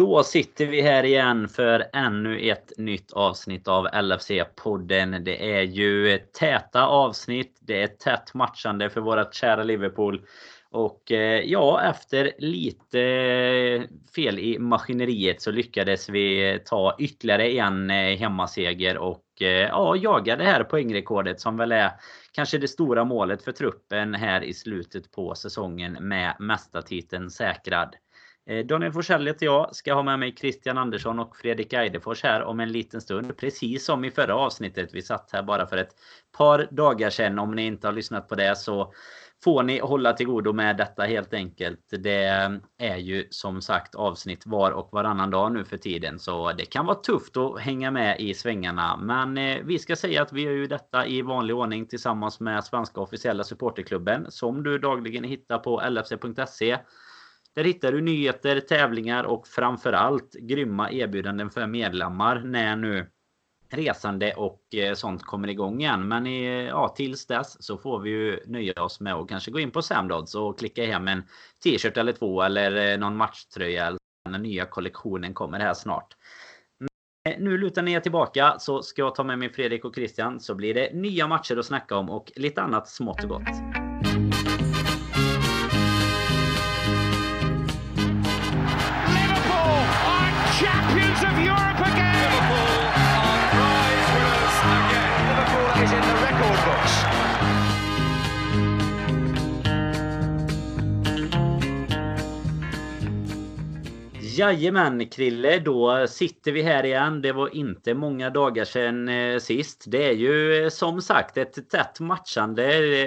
Då sitter vi här igen för ännu ett nytt avsnitt av LFC-podden. Det är ju täta avsnitt. Det är tätt matchande för vårat kära Liverpool. Och eh, ja, efter lite eh, fel i maskineriet så lyckades vi eh, ta ytterligare en hemmaseger och ja, jaga det här poängrekordet som väl är kanske det stora målet för truppen här i slutet på säsongen med mästartiteln säkrad. Eh, Daniel Forsell heter jag. Ska ha med mig Christian Andersson och Fredrik Eidefors här om en liten stund. Precis som i förra avsnittet. Vi satt här bara för ett par dagar sedan. Om ni inte har lyssnat på det så får ni hålla till godo med detta helt enkelt. Det är ju som sagt avsnitt var och varannan dag nu för tiden. Så det kan vara tufft att hänga med i svängarna. Men eh, vi ska säga att vi gör ju detta i vanlig ordning tillsammans med Svenska officiella supporterklubben. Som du dagligen hittar på lfc.se. Där hittar du nyheter, tävlingar och framförallt grymma erbjudanden för medlemmar när nu resande och eh, sånt kommer igång igen. Men i, ja, tills dess så får vi ju nöja oss med att kanske gå in på Samdods och klicka hem en t-shirt eller två eller eh, någon matchtröja när nya kollektionen kommer här snart. Eh, nu lutar ni er tillbaka så ska jag ta med mig Fredrik och Christian så blir det nya matcher att snacka om och lite annat smått och gott. Of Europe Jajamän Krille, då sitter vi här igen. Det var inte många dagar sedan eh, sist. Det är ju eh, som sagt ett tätt matchande.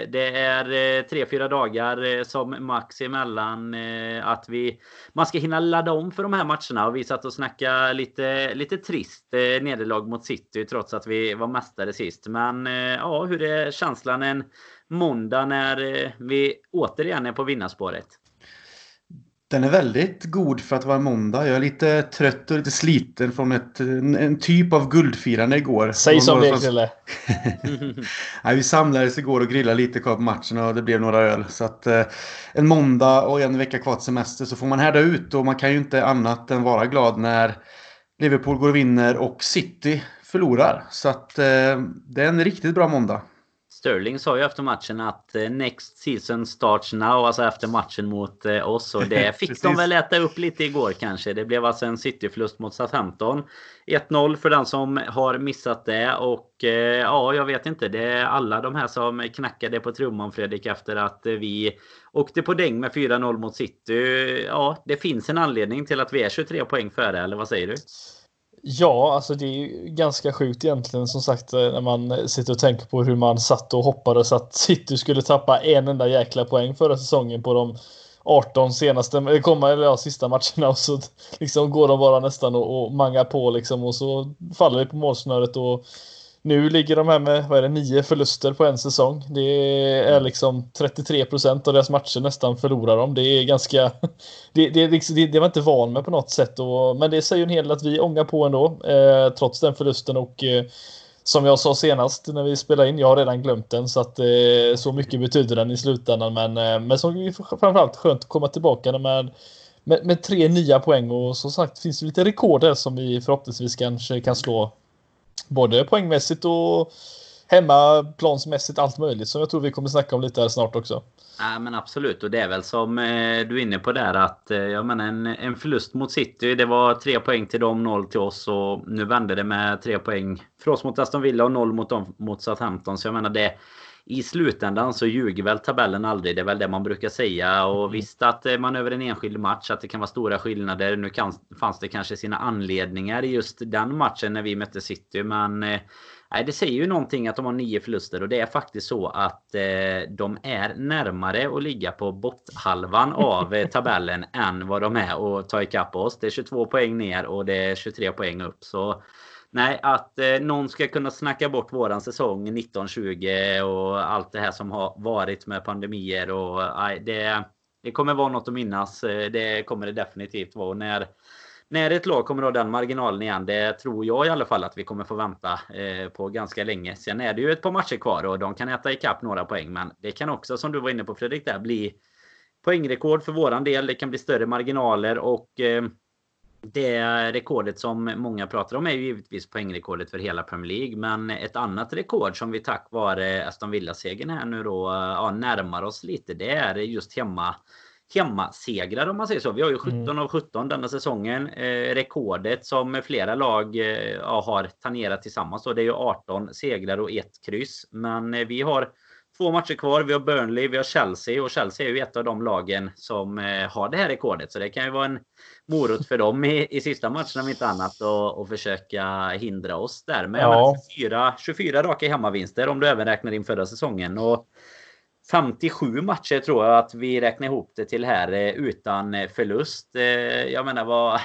Det är eh, tre, fyra dagar eh, som max emellan att vi... Man ska hinna ladda om för de här matcherna och vi satt och snackade lite, lite trist nederlag mot City trots att vi var mästare sist. Men ja, hur är känslan en måndag när vi återigen är på vinnarspåret? Den är väldigt god för att vara måndag. Jag är lite trött och lite sliten från ett, en, en typ av guldfirande igår. Säg som det Krille. Nej, vi samlades igår och grillade lite kvar på matchen och det blev några öl. Så att eh, en måndag och en vecka kvar till semester så får man härda ut och man kan ju inte annat än vara glad när Liverpool går och vinner och City förlorar. Så att eh, det är en riktigt bra måndag. Sterling sa ju efter matchen att eh, next season starts now, alltså efter matchen mot eh, oss. Och det fick de väl äta upp lite igår kanske. Det blev alltså en City-förlust mot Southampton. 1-0 för den som har missat det. Och eh, ja, jag vet inte. Det är alla de här som knackade på trumman Fredrik efter att vi åkte på däng med 4-0 mot City. Ja, det finns en anledning till att vi är 23 poäng före, eller vad säger du? Ja, alltså det är ju ganska sjukt egentligen som sagt eh, när man eh, sitter och tänker på hur man satt och hoppades att City skulle tappa en enda jäkla poäng förra säsongen på de 18 senaste, eh, komma, eller ja, sista matcherna och så liksom går de bara nästan och, och mangar på liksom och så faller det på målsnöret och nu ligger de här med, vad är det, nio förluster på en säsong. Det är liksom 33 procent av deras matcher nästan förlorar de. Det är ganska... Det, det, det, det var inte van med på något sätt. Och, men det säger ju en hel del att vi ångar på ändå, eh, trots den förlusten. Och eh, som jag sa senast när vi spelade in, jag har redan glömt den. Så att eh, så mycket betyder den i slutändan. Men, eh, men det framförallt skönt att komma tillbaka med, med, med tre nya poäng. Och som sagt finns det lite rekord här som vi förhoppningsvis kanske kan slå både poängmässigt och hemmaplansmässigt allt möjligt som jag tror vi kommer snacka om lite här snart också. Ja men absolut och det är väl som eh, du är inne på där att eh, jag menar en, en förlust mot City det var tre poäng till dem, noll till oss och nu vände det med tre poäng för oss mot Aston Villa och noll mot dem mot Southampton så jag menar det i slutändan så ljuger väl tabellen aldrig. Det är väl det man brukar säga. Och visst att eh, man över en enskild match att det kan vara stora skillnader. Nu kan, fanns det kanske sina anledningar i just den matchen när vi mötte City. Men eh, Nej, det säger ju någonting att de har nio förluster och det är faktiskt så att eh, de är närmare att ligga på botthalvan av eh, tabellen än vad de är och ta ikapp oss. Det är 22 poäng ner och det är 23 poäng upp. Så nej, att eh, någon ska kunna snacka bort våran säsong 1920 och allt det här som har varit med pandemier och nej, det, det kommer vara något att minnas. Eh, det kommer det definitivt vara. Och när när ett lag kommer ha den marginalen igen, det tror jag i alla fall att vi kommer få vänta eh, på ganska länge. Sen är det ju ett par matcher kvar och de kan äta ikapp några poäng. Men det kan också, som du var inne på Fredrik, där bli poängrekord för våran del. Det kan bli större marginaler och eh, det rekordet som många pratar om är ju givetvis poängrekordet för hela Premier League. Men ett annat rekord som vi tack vare Aston Villa-segern här nu då ja, närmar oss lite. Det är just hemma hemmasegrar om man säger så. Vi har ju 17 mm. av 17 denna säsongen. Eh, rekordet som flera lag eh, har tangerat tillsammans då, det är ju 18 segrar och ett kryss. Men eh, vi har två matcher kvar. Vi har Burnley, vi har Chelsea och Chelsea är ju ett av de lagen som eh, har det här rekordet. Så det kan ju vara en morot för dem i, i sista matchen om inte annat och, och försöka hindra oss där. Men ja. 24, 24 raka hemmavinster om du även räknar in förra säsongen. Och 57 matcher tror jag att vi räknar ihop det till här eh, utan eh, förlust. Jag menar vad,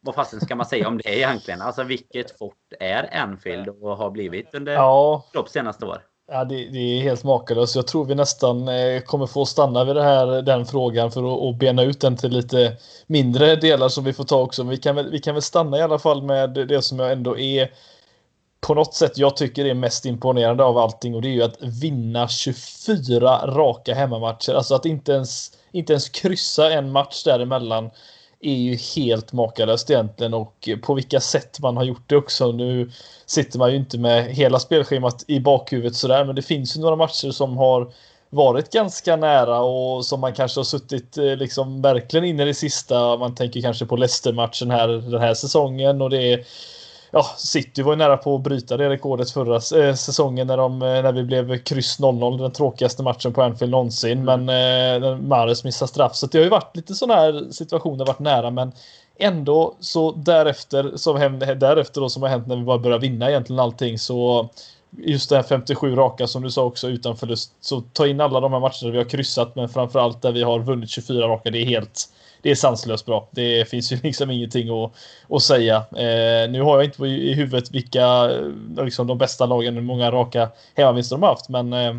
vad fasen ska man säga om det egentligen? Alltså vilket fort är Anfield och har blivit under ja. de senaste år? Ja, det, det, är helt makalöst. Jag tror vi nästan eh, kommer få stanna vid det här, den frågan för att bena ut den till lite mindre delar som vi får ta också. Men vi kan, väl, vi kan väl stanna i alla fall med det som jag ändå är på något sätt jag tycker är mest imponerande av allting och det är ju att vinna 24 raka hemmamatcher. Alltså att inte ens, inte ens kryssa en match däremellan är ju helt makalöst egentligen och på vilka sätt man har gjort det också. Nu sitter man ju inte med hela spelschemat i bakhuvudet sådär, men det finns ju några matcher som har varit ganska nära och som man kanske har suttit eh, liksom verkligen in i det sista. Man tänker kanske på Leicester-matchen här den här säsongen och det är ja, City var ju nära på att bryta det rekordet förra eh, säsongen när, de, eh, när vi blev kryss 0-0. Den tråkigaste matchen på Anfield någonsin. Mm. Men eh, Mares missade straff. Så det har ju varit lite sådana här situationer varit nära. Men ändå så därefter, som hände, därefter då, som har hänt när vi bara börjar vinna egentligen allting så just det här 57 raka som du sa också utan förlust. Så ta in alla de här matcherna vi har kryssat men framförallt där vi har vunnit 24 raka. Det är helt det är sanslöst bra. Det finns ju liksom ingenting att, att säga. Eh, nu har jag inte i huvudet vilka eh, liksom, de bästa lagen, hur många raka hemmavinster de har haft, men eh,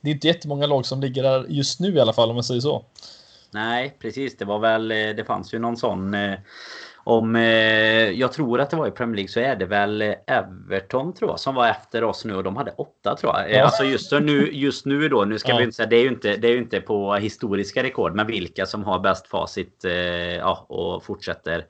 det är inte jättemånga lag som ligger där just nu i alla fall om man säger så. Nej, precis. Det var väl, eh, det fanns ju någon sån eh, om eh, jag tror att det var i Premier League så är det väl Everton tror jag som var efter oss nu och de hade åtta tror jag. Ja. Alltså just nu, just nu då, nu ska ja. vi inte säga, det är ju inte, det är inte på historiska rekord, men vilka som har bäst facit eh, ja, och fortsätter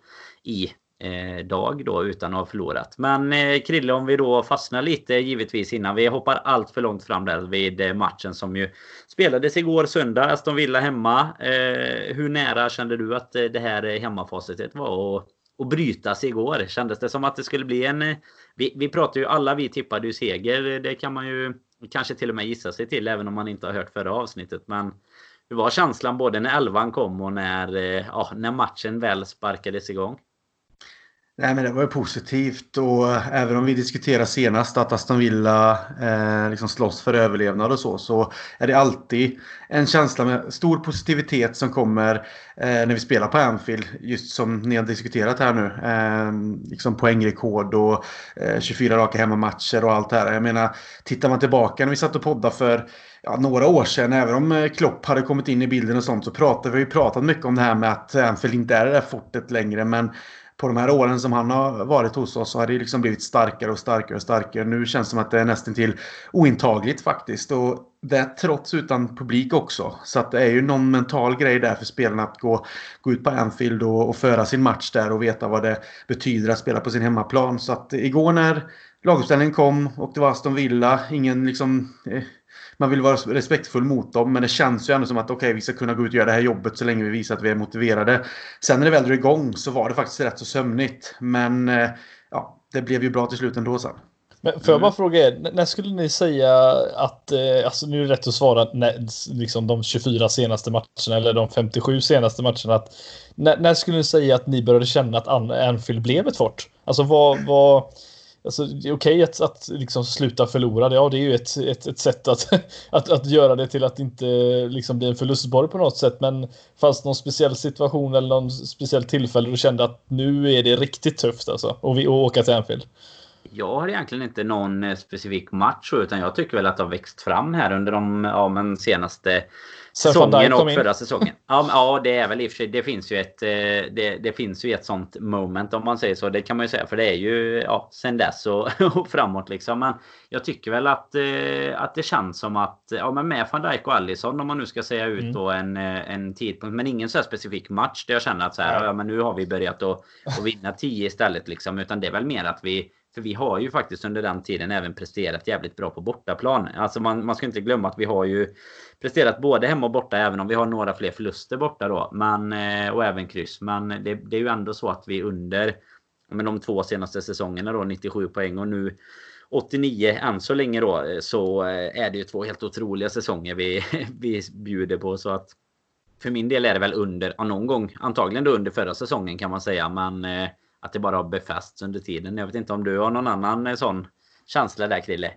i eh, Eh, dag då utan att ha förlorat. Men eh, Krille, om vi då fastnar lite givetvis innan vi hoppar allt för långt fram där vid eh, matchen som ju spelades igår söndag. Aston Villa hemma. Eh, hur nära kände du att eh, det här eh, hemmafacitet var att, att brytas igår? Kändes det som att det skulle bli en... Eh, vi, vi pratar ju alla, vi tippade ju seger. Det kan man ju kanske till och med gissa sig till även om man inte har hört förra avsnittet. Men hur var känslan både när elvan kom och när, eh, ja, när matchen väl sparkades igång? Nej, men det var ju positivt och eh, även om vi diskuterade senast att Aston Villa eh, liksom slåss för överlevnad och så, så är det alltid en känsla med stor positivitet som kommer eh, när vi spelar på Anfield. Just som ni har diskuterat här nu. Eh, liksom poängrekord och eh, 24 raka hemmamatcher och allt det här. Jag menar, tittar man tillbaka när vi satt och poddade för ja, några år sedan, även om eh, Klopp hade kommit in i bilden och sånt, så pratade vi pratat mycket om det här med att Anfield inte är det där fortet längre. Men på de här åren som han har varit hos oss så har det liksom blivit starkare och starkare och starkare. Nu känns det som att det är nästan till ointagligt faktiskt. Och det trots utan publik också. Så att det är ju någon mental grej där för spelarna att gå, gå ut på Anfield och, och föra sin match där och veta vad det betyder att spela på sin hemmaplan. Så att igår när laguppställningen kom och det var Aston Villa, ingen liksom... Eh, man vill vara respektfull mot dem. Men det känns ju ändå som att okej, okay, vi ska kunna gå ut och göra det här jobbet så länge vi visar att vi är motiverade. Sen när det väl drog igång så var det faktiskt rätt så sömnigt. Men eh, ja, det blev ju bra till slut ändå sen. Men får jag bara fråga er, när skulle ni säga att, eh, alltså nu är det rätt att svara när, liksom de 24 senaste matcherna eller de 57 senaste matcherna. Att, när, när skulle ni säga att ni började känna att Anfield blev ett fort? Alltså vad, vad, Alltså, det är okej okay att, att liksom sluta förlora. Ja, det är ju ett, ett, ett sätt att, att, att göra det till att inte liksom bli en förlustborg på något sätt. Men fanns det någon speciell situation eller någon speciell tillfälle du kände att nu är det riktigt tufft alltså? Och, vi, och åka till Anfield? Jag har egentligen inte någon eh, specifik match utan jag tycker väl att det har växt fram här under de ja, men senaste säsongen och förra säsongen. Ja, ja, det är väl i och för sig. Det finns ju ett. Eh, det, det, finns ju ett sånt moment om man säger så. Det kan man ju säga för det är ju ja, sen dess och, och framåt liksom. Men jag tycker väl att, eh, att det känns som att ja, men med van Dijk och Alisson om man nu ska säga ut mm. då en, en tidpunkt. Men ingen så här specifik match där jag känner att så här, ja, men nu har vi börjat att, att vinna 10 istället liksom. Utan det är väl mer att vi för vi har ju faktiskt under den tiden även presterat jävligt bra på bortaplan. Alltså man, man ska inte glömma att vi har ju presterat både hemma och borta även om vi har några fler förluster borta då. Men, eh, och även kryss. Men det, det är ju ändå så att vi under men de två senaste säsongerna då 97 poäng och nu 89 än så länge då eh, så eh, är det ju två helt otroliga säsonger vi, vi bjuder på. Så att för min del är det väl under, någon gång, antagligen då under förra säsongen kan man säga. Men eh, att det bara har befästs under tiden. Jag vet inte om du har någon annan eh, sån känsla där Krille?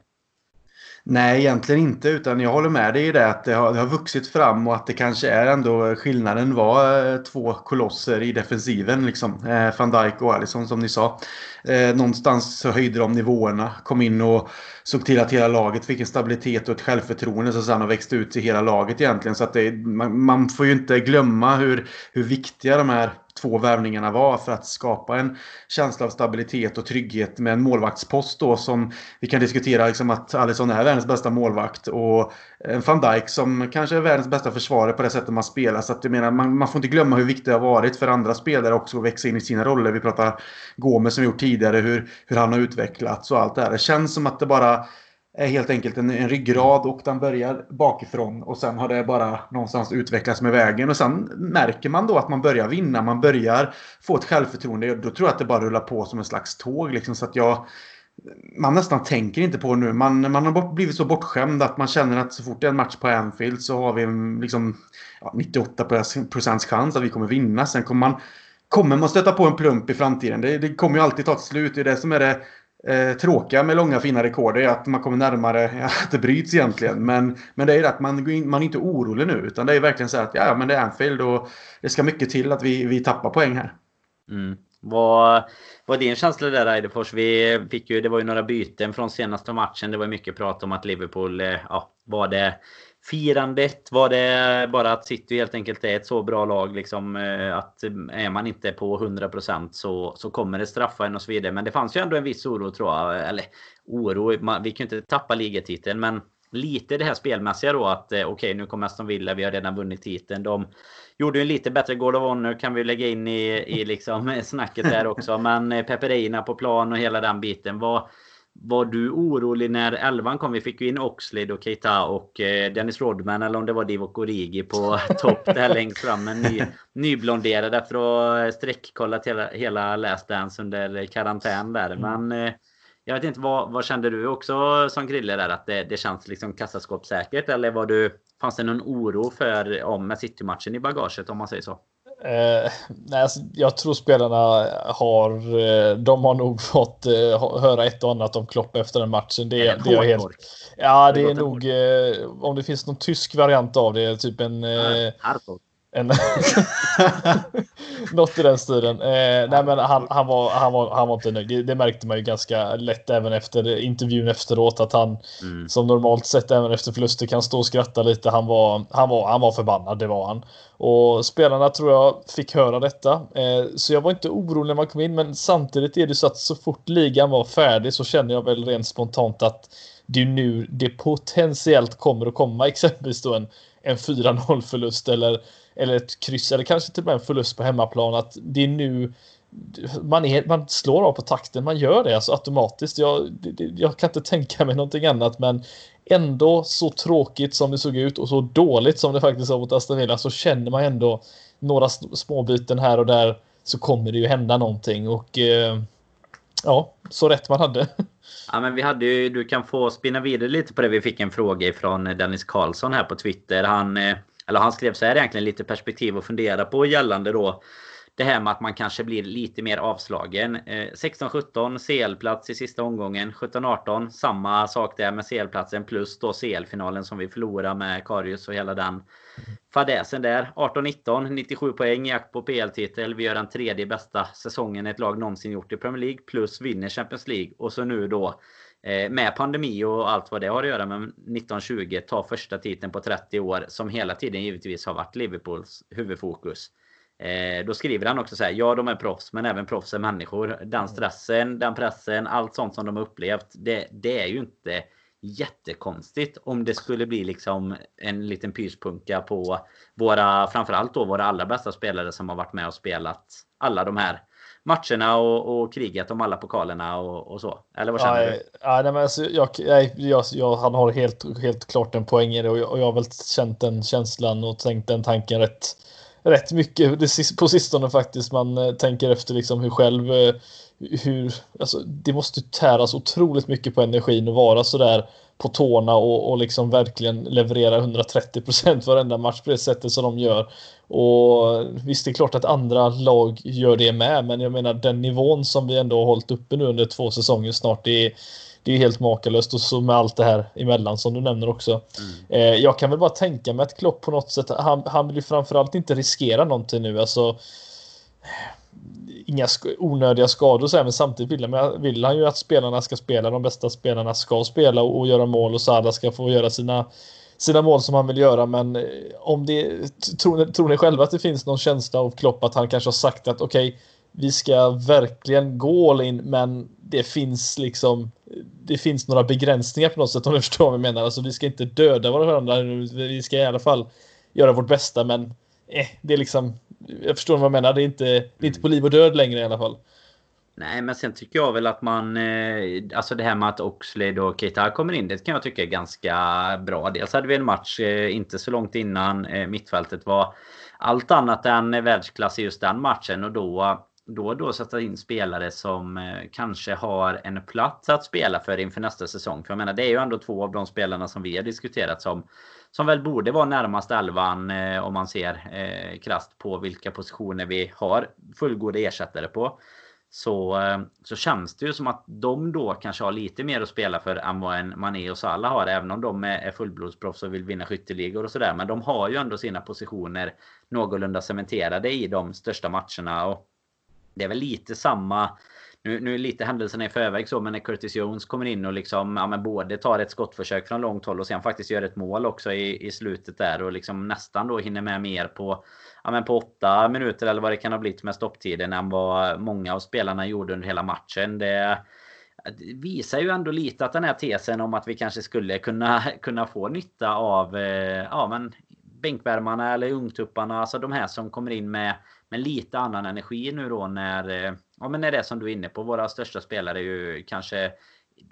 Nej, egentligen inte. Utan jag håller med dig i det att det har, det har vuxit fram och att det kanske är ändå skillnaden var eh, två kolosser i defensiven. Liksom. Eh, Van Dijk och Alisson som ni sa. Eh, någonstans så höjde de nivåerna. Kom in och såg till att hela laget fick en stabilitet och ett självförtroende som sedan har växt ut till hela laget egentligen. Så att det, man, man får ju inte glömma hur, hur viktiga de här två värvningarna var för att skapa en känsla av stabilitet och trygghet med en målvaktspost då som vi kan diskutera liksom att Alisson är världens bästa målvakt och en van Dijk som kanske är världens bästa försvarare på det sättet man spelar. Så att jag menar, man, man får inte glömma hur viktigt det har varit för andra spelare också att växa in i sina roller. Vi pratar Gomes som vi gjort tidigare, hur, hur han har utvecklats och allt det här. Det känns som att det bara är helt enkelt en, en ryggrad och den börjar bakifrån och sen har det bara någonstans utvecklats med vägen och sen märker man då att man börjar vinna, man börjar få ett självförtroende. Då tror jag att det bara rullar på som en slags tåg liksom så att jag man nästan tänker inte på det nu. Man, man har blivit så bortskämd att man känner att så fort det är en match på Anfield så har vi en liksom, ja, 98% chans att vi kommer vinna. Sen kommer man, kommer man stöta på en plump i framtiden. Det, det kommer ju alltid ta ett slut. Det är det som är det eh, tråkiga med långa fina rekord är att man kommer närmare att det bryts egentligen. Men, men det är att man, man är inte orolig nu. Utan det är verkligen så att ja, men det är Anfield och det ska mycket till att vi, vi tappar poäng här. Mm. Vad var din känsla där Eidefors? Vi fick ju, det var ju några byten från senaste matchen. Det var mycket prat om att Liverpool, eh, ja, var det firandet? Var det bara att City helt enkelt är ett så bra lag liksom eh, att eh, är man inte på 100% så, så kommer det straffa en och så vidare. Men det fanns ju ändå en viss oro tror jag. Eller oro, man, vi kan ju inte tappa ligatiteln men lite det här spelmässiga då att eh, okej okay, nu kommer Aston Villa, vi har redan vunnit titeln. De gjorde en lite bättre Goal of Honor kan vi lägga in i, i liksom snacket där också. Men eh, Peperina på plan och hela den biten. var var du orolig när elvan kom? Vi fick ju in Oxlade och Keita och eh, Dennis Rodman eller om det var Divock Origi på topp där längst fram. En ny, nyblonderad efter att ha sträckkollat hela, hela Last Dance under karantän där. Mm. Men eh, jag vet inte, vad, vad kände du också som Krille där? Att det, det känns liksom kassaskåpssäkert? Eller var du, fanns det någon oro för om med City-matchen i bagaget om man säger så? Eh, nej, alltså, jag tror spelarna har. Eh, de har nog fått eh, höra ett och annat om Klopp efter den matchen. Det, det, det är helt. Ja, det är nog. Eh, om det finns någon tysk variant av det, typ en. Eh, en Något i den stilen. Eh, nej, men han, han, var, han, var, han var inte nöjd. Det, det, märkte man ju ganska lätt även efter intervjun efteråt. Att han mm. som normalt sett även efter förluster kan stå och skratta lite. Han var, han var, han var förbannad, det var han. Och spelarna tror jag fick höra detta. Eh, så jag var inte orolig när man kom in. Men samtidigt är det så att så fort ligan var färdig så känner jag väl rent spontant att det är nu det potentiellt kommer att komma exempelvis då en, en 4-0 förlust eller eller ett kryss eller kanske till och med en förlust på hemmaplan. Att det är nu man, är, man slår av på takten, man gör det alltså automatiskt. Jag, jag kan inte tänka mig någonting annat men ändå så tråkigt som det såg ut och så dåligt som det faktiskt var mot Aston Villa så känner man ändå några småbyten här och där så kommer det ju hända någonting och eh, ja, så rätt man hade. Ja, men vi hade ju, du kan få spinna vidare lite på det. Vi fick en fråga ifrån Dennis Karlsson här på Twitter. Han eh, eller han skrev så här egentligen lite perspektiv att fundera på gällande då det här med att man kanske blir lite mer avslagen. Eh, 16-17 CL-plats i sista omgången. 17-18 samma sak där med CL-platsen plus då CL-finalen som vi förlorar med Karius och hela den fadäsen där. 18-19, 97 poäng, jakt på PL-titel. Vi gör den tredje bästa säsongen ett lag någonsin gjort i Premier League. Plus vinner Champions League. Och så nu då med pandemi och allt vad det har att göra med 1920 ta första titeln på 30 år som hela tiden givetvis har varit Liverpools huvudfokus. Eh, då skriver han också så här, ja de är proffs men även proffs är människor. Den stressen, den pressen, allt sånt som de har upplevt. Det, det är ju inte jättekonstigt om det skulle bli liksom en liten pyspunka på våra, framförallt då våra allra bästa spelare som har varit med och spelat alla de här matcherna och, och krigat om alla pokalerna och, och så. Eller vad känner ja, du? Nej, men alltså, jag, jag, jag, han har helt, helt klart en poäng i det och jag, och jag har väl känt den känslan och tänkt den tanken rätt, rätt mycket på sistone faktiskt. Man eh, tänker efter liksom hur själv eh, hur, alltså, det måste täras otroligt mycket på energin och vara sådär på tårna och, och liksom verkligen leverera 130 procent varenda match på det sättet som de gör. Och visst, det är klart att andra lag gör det med, men jag menar den nivån som vi ändå har hållit uppe nu under två säsonger snart, det är, det är helt makalöst och så med allt det här emellan som du nämner också. Mm. Eh, jag kan väl bara tänka mig att Klopp på något sätt, han, han vill ju framförallt inte riskera någonting nu. Alltså, inga sk onödiga skador så här, men samtidigt vill han, vill han ju att spelarna ska spela. De bästa spelarna ska spela och, och göra mål och Salah ska få göra sina sina mål som han vill göra men eh, om det tror, tror ni själva att det finns någon känsla av Klopp att han kanske har sagt att okej okay, vi ska verkligen gå all in men det finns liksom det finns några begränsningar på något sätt om du förstår vad jag menar. Alltså vi ska inte döda varandra. Vi ska i alla fall göra vårt bästa men eh, det är liksom jag förstår vad jag menar. Det är, inte, det är inte på liv och död längre i alla fall. Nej, men sen tycker jag väl att man... Eh, alltså det här med att Oxlade och Keita kommer in, det kan jag tycka är ganska bra. Dels hade vi en match eh, inte så långt innan eh, mittfältet var allt annat än världsklass i just den matchen. Och då då och då sätta in spelare som eh, kanske har en plats att spela för inför nästa säsong. För jag menar, det är ju ändå två av de spelarna som vi har diskuterat som som väl borde vara närmast elvan eh, om man ser eh, krasst på vilka positioner vi har fullgoda ersättare på. Så, eh, så känns det ju som att de då kanske har lite mer att spela för än vad en Mané och Salah har. Även om de är, är fullblodsproffs och vill vinna skytteligor och sådär. Men de har ju ändå sina positioner någorlunda cementerade i de största matcherna. Och det är väl lite samma nu, nu är lite händelserna i förväg så, men när Curtis Jones kommer in och liksom, ja, men både tar ett skottförsök från långt håll och sen faktiskt gör ett mål också i, i slutet där och liksom nästan då hinner med mer på, ja, men på åtta minuter eller vad det kan ha blivit med stopptiden än vad många av spelarna gjorde under hela matchen. Det, visar ju ändå lite att den här tesen om att vi kanske skulle kunna, kunna få nytta av eh, ja, men bänkvärmarna eller ungtupparna. Alltså de här som kommer in med, men lite annan energi nu då när, eh, ja, men när det är som du är inne på. Våra största spelare ju kanske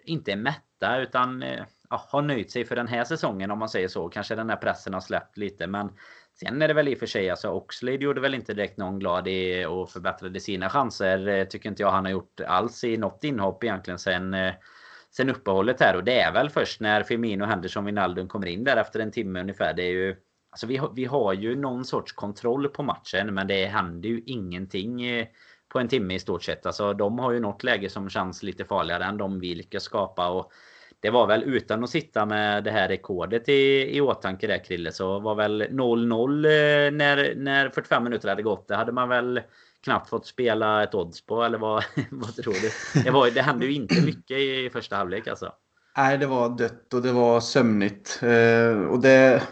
inte är mätta utan eh, ja, har nöjt sig för den här säsongen om man säger så. Kanske den här pressen har släppt lite men Sen är det väl i och för sig, alltså Oxlade gjorde väl inte direkt någon glad i och förbättrade sina chanser. Eh, tycker inte jag han har gjort alls i något inhopp egentligen sen, sen uppehållet här. Och det är väl först när Firmino, Henderson, Wijnaldum kommer in där efter en timme ungefär. Det är ju Alltså vi, har, vi har ju någon sorts kontroll på matchen men det händer ju ingenting eh, på en timme i stort sett. Alltså de har ju något läge som känns lite farligare än de vi lyckas skapa. Och det var väl utan att sitta med det här rekordet i, i åtanke där Krille så var väl 0-0 eh, när, när 45 minuter hade gått. Det hade man väl knappt fått spela ett odds på eller vad, vad tror du? Det, var, det hände ju inte mycket i första halvlek alltså. Nej, det var dött och det var sömnigt. Eh, och det,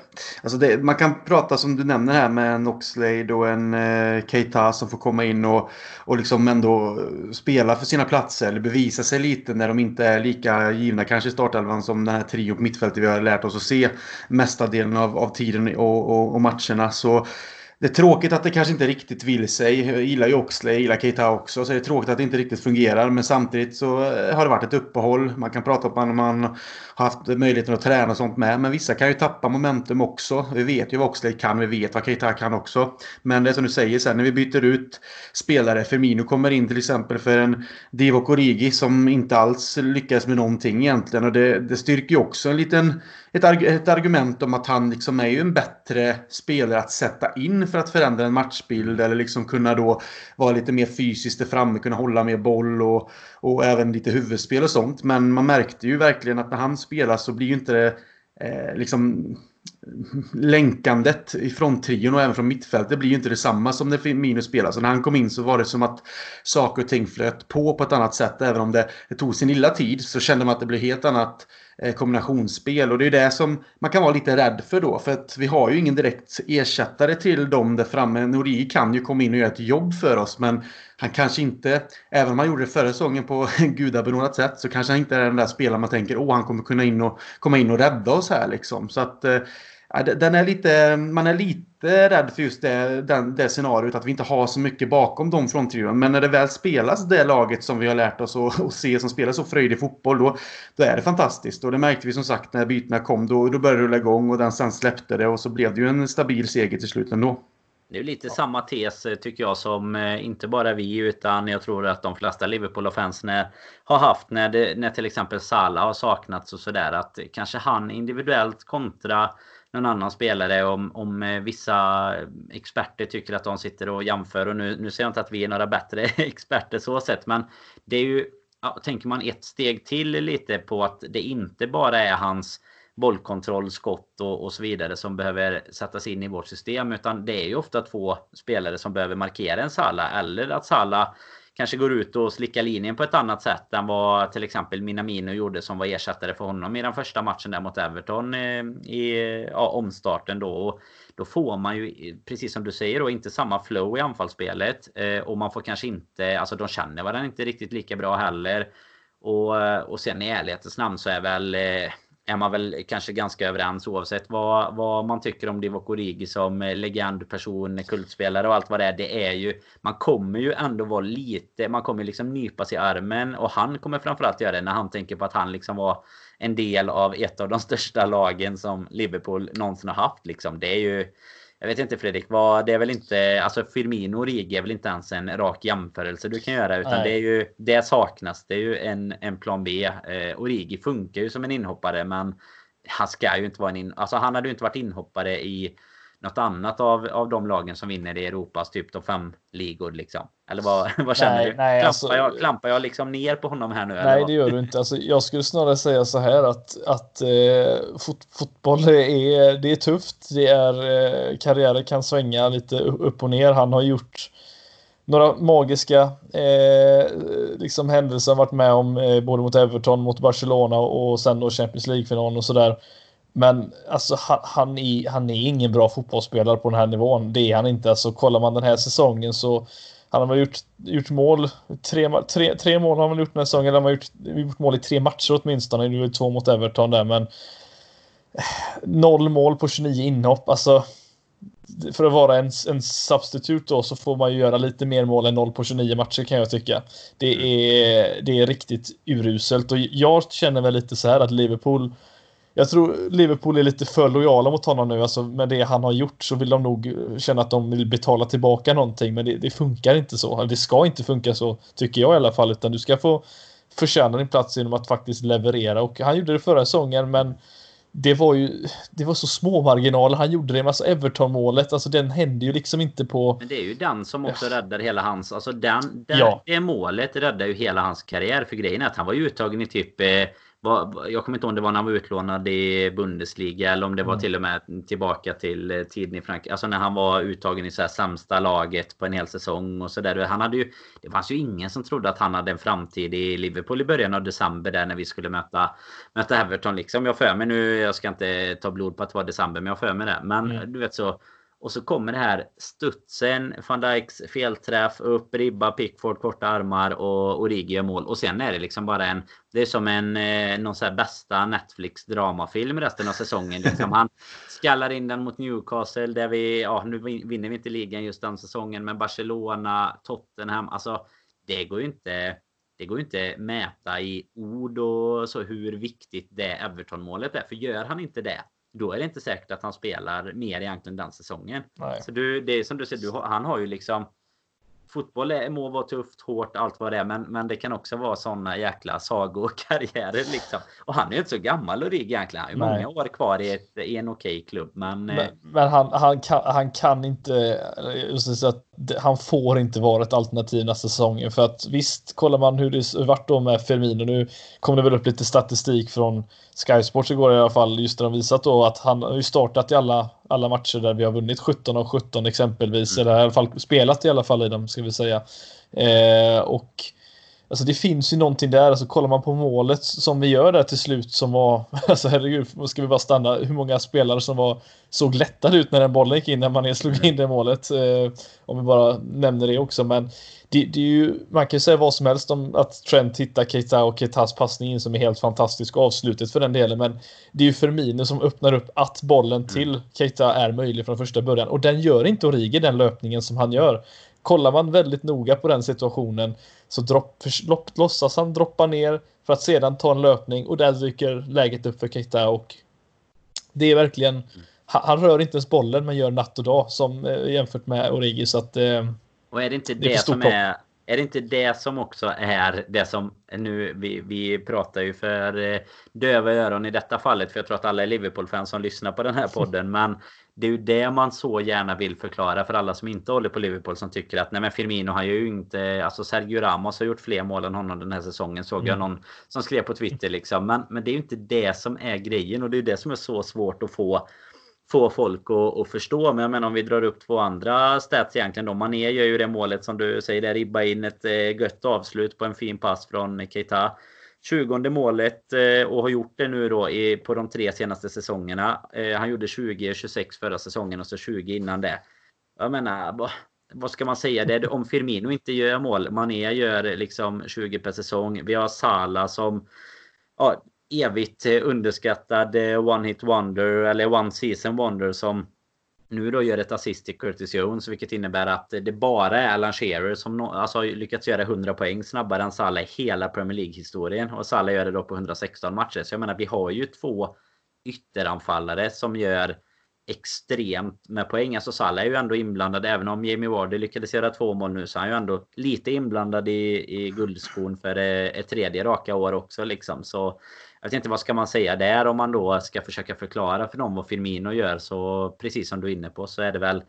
alltså det, man kan prata som du nämner här med en Oxlade och en eh, Keita som får komma in och, och liksom ändå spela för sina platser eller bevisa sig lite när de inte är lika givna kanske i startelvan som den här trio på mittfältet vi har lärt oss att se mesta delen av, av tiden och, och, och matcherna. Så det är tråkigt att det kanske inte riktigt vill sig. Jag gillar ju Oxley, jag gillar Keita också. Så det är tråkigt att det inte riktigt fungerar. Men samtidigt så eh, har det varit ett uppehåll. Man kan prata om att man haft möjligheten att träna och sånt med. Men vissa kan ju tappa momentum också. Vi vet ju vad Oxlade kan, vi vet vad Keita kan också. Men det är som du säger sen när vi byter ut spelare. Firmino kommer in till exempel för en Divo Origi som inte alls lyckas med någonting egentligen. Och det, det styrker ju också en liten, ett, ett argument om att han liksom är ju en bättre spelare att sätta in för att förändra en matchbild eller liksom kunna då vara lite mer fysiskt där framme, kunna hålla mer boll och, och även lite huvudspel och sånt. Men man märkte ju verkligen att när han spelar så blir ju inte det eh, liksom länkandet i trion och även från mittfältet blir ju inte detsamma som när Firmino spelar. Så när han kom in så var det som att saker och ting flöt på på ett annat sätt. Även om det, det tog sin lilla tid så kände man att det blev helt annat Eh, kombinationsspel. Och det är det som man kan vara lite rädd för då. För att vi har ju ingen direkt ersättare till dem där framme. Nori kan ju komma in och göra ett jobb för oss. Men han kanske inte, även om han gjorde det förra säsongen på gudabenådat sätt, så kanske han inte är den där spelaren man tänker åh han kommer kunna in och, komma in och rädda oss här liksom. Så att eh, eh, den är lite, man är lite rädd för just det, den, det scenariot att vi inte har så mycket bakom dem från trion. Men när det väl spelas det laget som vi har lärt oss att, att se som spelar så fröjdig fotboll då, då är det fantastiskt. Och det märkte vi som sagt när bytena kom. Då, då började det rulla igång och den sen släppte det och så blev det ju en stabil seger till slut ändå. Det är lite samma tes tycker jag som inte bara vi utan jag tror att de flesta Liverpool-fans har haft när, det, när till exempel Salah har saknats och sådär. Att kanske han individuellt kontra någon annan spelare om, om eh, vissa experter tycker att de sitter och jämför. Och nu, nu säger jag inte att vi är några bättre experter så sett. Men det är ju, ja, tänker man ett steg till lite på att det inte bara är hans bollkontroll, skott och, och så vidare som behöver sättas in i vårt system. Utan det är ju ofta två spelare som behöver markera en Salah eller att Salah kanske går ut och slickar linjen på ett annat sätt än vad till exempel Minamino gjorde som var ersättare för honom i den första matchen där mot Everton eh, i ja, omstarten då. Och då får man ju, precis som du säger, då, inte samma flow i anfallsspelet. Eh, och man får kanske inte, alltså de känner varandra inte riktigt lika bra heller. Och, och sen i ärlighetens namn så är väl eh, är man väl kanske ganska överens oavsett vad, vad man tycker om Divock Origi som eh, legendperson, legend, person, kultspelare och allt vad det är. Det är ju, man kommer ju ändå vara lite, man kommer liksom nypa sig i armen och han kommer framförallt göra det när han tänker på att han liksom var en del av ett av de största lagen som Liverpool någonsin har haft liksom. Det är ju jag vet inte Fredrik, vad, det är väl inte, alltså Firmino och Rigi är väl inte ens en rak jämförelse du kan göra utan Nej. det är ju, det saknas, det är ju en, en plan B. Eh, Origi funkar ju som en inhoppare men han ska ju inte vara en in, alltså han hade ju inte varit inhoppare i något annat av, av de lagen som vinner i Europas typ topp 5-ligor liksom? Eller vad, vad känner nej, du? Nej, klampar, alltså, jag, klampar jag liksom ner på honom här nu? Nej, det gör du inte. Alltså, jag skulle snarare säga så här att, att eh, fot, fotboll är, det är tufft. Det är, eh, karriärer kan svänga lite upp och ner. Han har gjort några magiska eh, liksom händelser varit med om eh, både mot Everton, mot Barcelona och sen då Champions League-finalen och sådär. Men alltså han, han, är, han är ingen bra fotbollsspelare på den här nivån. Det är han inte. Alltså kollar man den här säsongen så han har väl gjort, gjort mål. Tre, tre, tre mål har han väl gjort den här säsongen. Han har gjort, gjort mål i tre matcher åtminstone. Det var två mot Everton där men noll mål på 29 inhopp. Alltså för att vara en, en substitut då så får man ju göra lite mer mål än 0 på 29 matcher kan jag tycka. Det är, det är riktigt uruselt och jag känner väl lite så här att Liverpool jag tror Liverpool är lite för lojala mot honom nu. Alltså med det han har gjort så vill de nog känna att de vill betala tillbaka någonting. Men det, det funkar inte så. Det ska inte funka så, tycker jag i alla fall. Utan du ska få förtjäna din plats genom att faktiskt leverera. Och han gjorde det förra säsongen, men det var ju det var så små marginaler. Han gjorde det med alltså Everton-målet. Alltså den hände ju liksom inte på... Men det är ju den som också räddar hela hans... Alltså den, den ja. det målet räddar ju hela hans karriär. För grejen är att han var ju uttagen i typ... Eh, jag kommer inte ihåg om det var när han var utlånad i Bundesliga eller om det var mm. till och med tillbaka till eh, tiden i Frankrike. Alltså när han var uttagen i så här sämsta laget på en hel säsong och sådär. Han hade ju, det fanns ju ingen som trodde att han hade en framtid i Liverpool i början av december där när vi skulle möta, möta Everton liksom. Jag för mig nu, jag ska inte ta blod på att det var december men jag för mig det. Men mm. du vet så och så kommer det här studsen, van Dijks felträff, upp, ribba, Pickford, korta armar och Origi gör mål. Och sen är det liksom bara en... Det är som en eh, någon så här bästa Netflix dramafilm resten av säsongen. Liksom han skallar in den mot Newcastle där vi... Ja, nu vinner vi inte ligan just den säsongen. Men Barcelona, Tottenham. Alltså, det går ju inte... Det går ju inte mäta i ord och så hur viktigt det Everton-målet är. För gör han inte det då är det inte säkert att han spelar mer egentligen den säsongen. Nej. Så du, det är som du säger, du, han har ju liksom fotboll är, må vara tufft, hårt, allt vad det är. Men, men det kan också vara såna jäkla sagokarriärer liksom. Och han är ju inte så gammal och rigg egentligen. Han har ju många år kvar i, ett, i en okej okay klubb. Men, men, men, han, han, kan, han kan inte, just att han får inte vara ett alternativ nästa säsong. För att visst, kollar man hur det varit då med Firmino. Nu kom det väl upp lite statistik från Sky Sports igår i alla fall. Just där de visat då att han har ju startat i alla, alla matcher där vi har vunnit 17 av 17 exempelvis. Mm. Eller i alla fall spelat i alla fall i dem ska vi säga. Eh, och Alltså det finns ju någonting där, alltså kollar man på målet som vi gör där till slut som var, alltså herregud, ska vi bara stanna, hur många spelare som var, såg lättade ut när den bollen gick in, när man slog in det målet. Eh, om vi bara nämner det också, men det, det, är ju, man kan ju säga vad som helst om att Trent hittar Keita och Keitas passning in som är helt fantastisk avslutet för den delen, men det är ju Firmino som öppnar upp att bollen till Keita är möjlig från första början. Och den gör inte Origi den löpningen som han gör. Kollar man väldigt noga på den situationen så dropp, låtsas han droppa ner för att sedan ta en löpning och där dyker läget upp för Keita och det är verkligen han, han rör inte ens bollen men gör natt och dag som eh, jämfört med Origi så att eh, och är det inte det, det som är är det inte det som också är det som nu vi, vi pratar ju för eh, döva öron i detta fallet för jag tror att alla är Liverpool-fans som lyssnar på den här podden men det är ju det man så gärna vill förklara för alla som inte håller på Liverpool som tycker att nej men Firmino har ju inte alltså Sergio Ramos har gjort fler mål än honom den här säsongen såg mm. jag någon som skrev på Twitter liksom men, men det är ju inte det som är grejen och det är det som är så svårt att få få folk att, att, förstå. Men jag menar om vi drar upp två andra stats egentligen. Då. Mané gör ju det målet som du säger där. Ribba in ett eh, gött avslut på en fin pass från Keita. 20 målet eh, och har gjort det nu då i, på de tre senaste säsongerna. Eh, han gjorde 20, 26 förra säsongen och så 20 innan det. Jag menar, vad ska man säga? Det om Firmino inte gör mål. Mané gör liksom 20 per säsong. Vi har Sala som ja, evigt eh, underskattad eh, one hit wonder eller one season wonder som nu då gör ett assist till Curtis Jones vilket innebär att det bara är Alan Shearer som alltså, har lyckats göra 100 poäng snabbare än Salah i hela Premier League-historien. Och Salah gör det då på 116 matcher. Så jag menar vi har ju två ytteranfallare som gör extremt med poäng. Alltså Salah är ju ändå inblandad även om Jamie Wardy lyckades göra två mål nu så är han ju ändå lite inblandad i, i guldskon för eh, ett tredje raka år också liksom. Så jag vet inte vad ska man säga där om man då ska försöka förklara för dem vad Firmino gör så precis som du är inne på så är det väl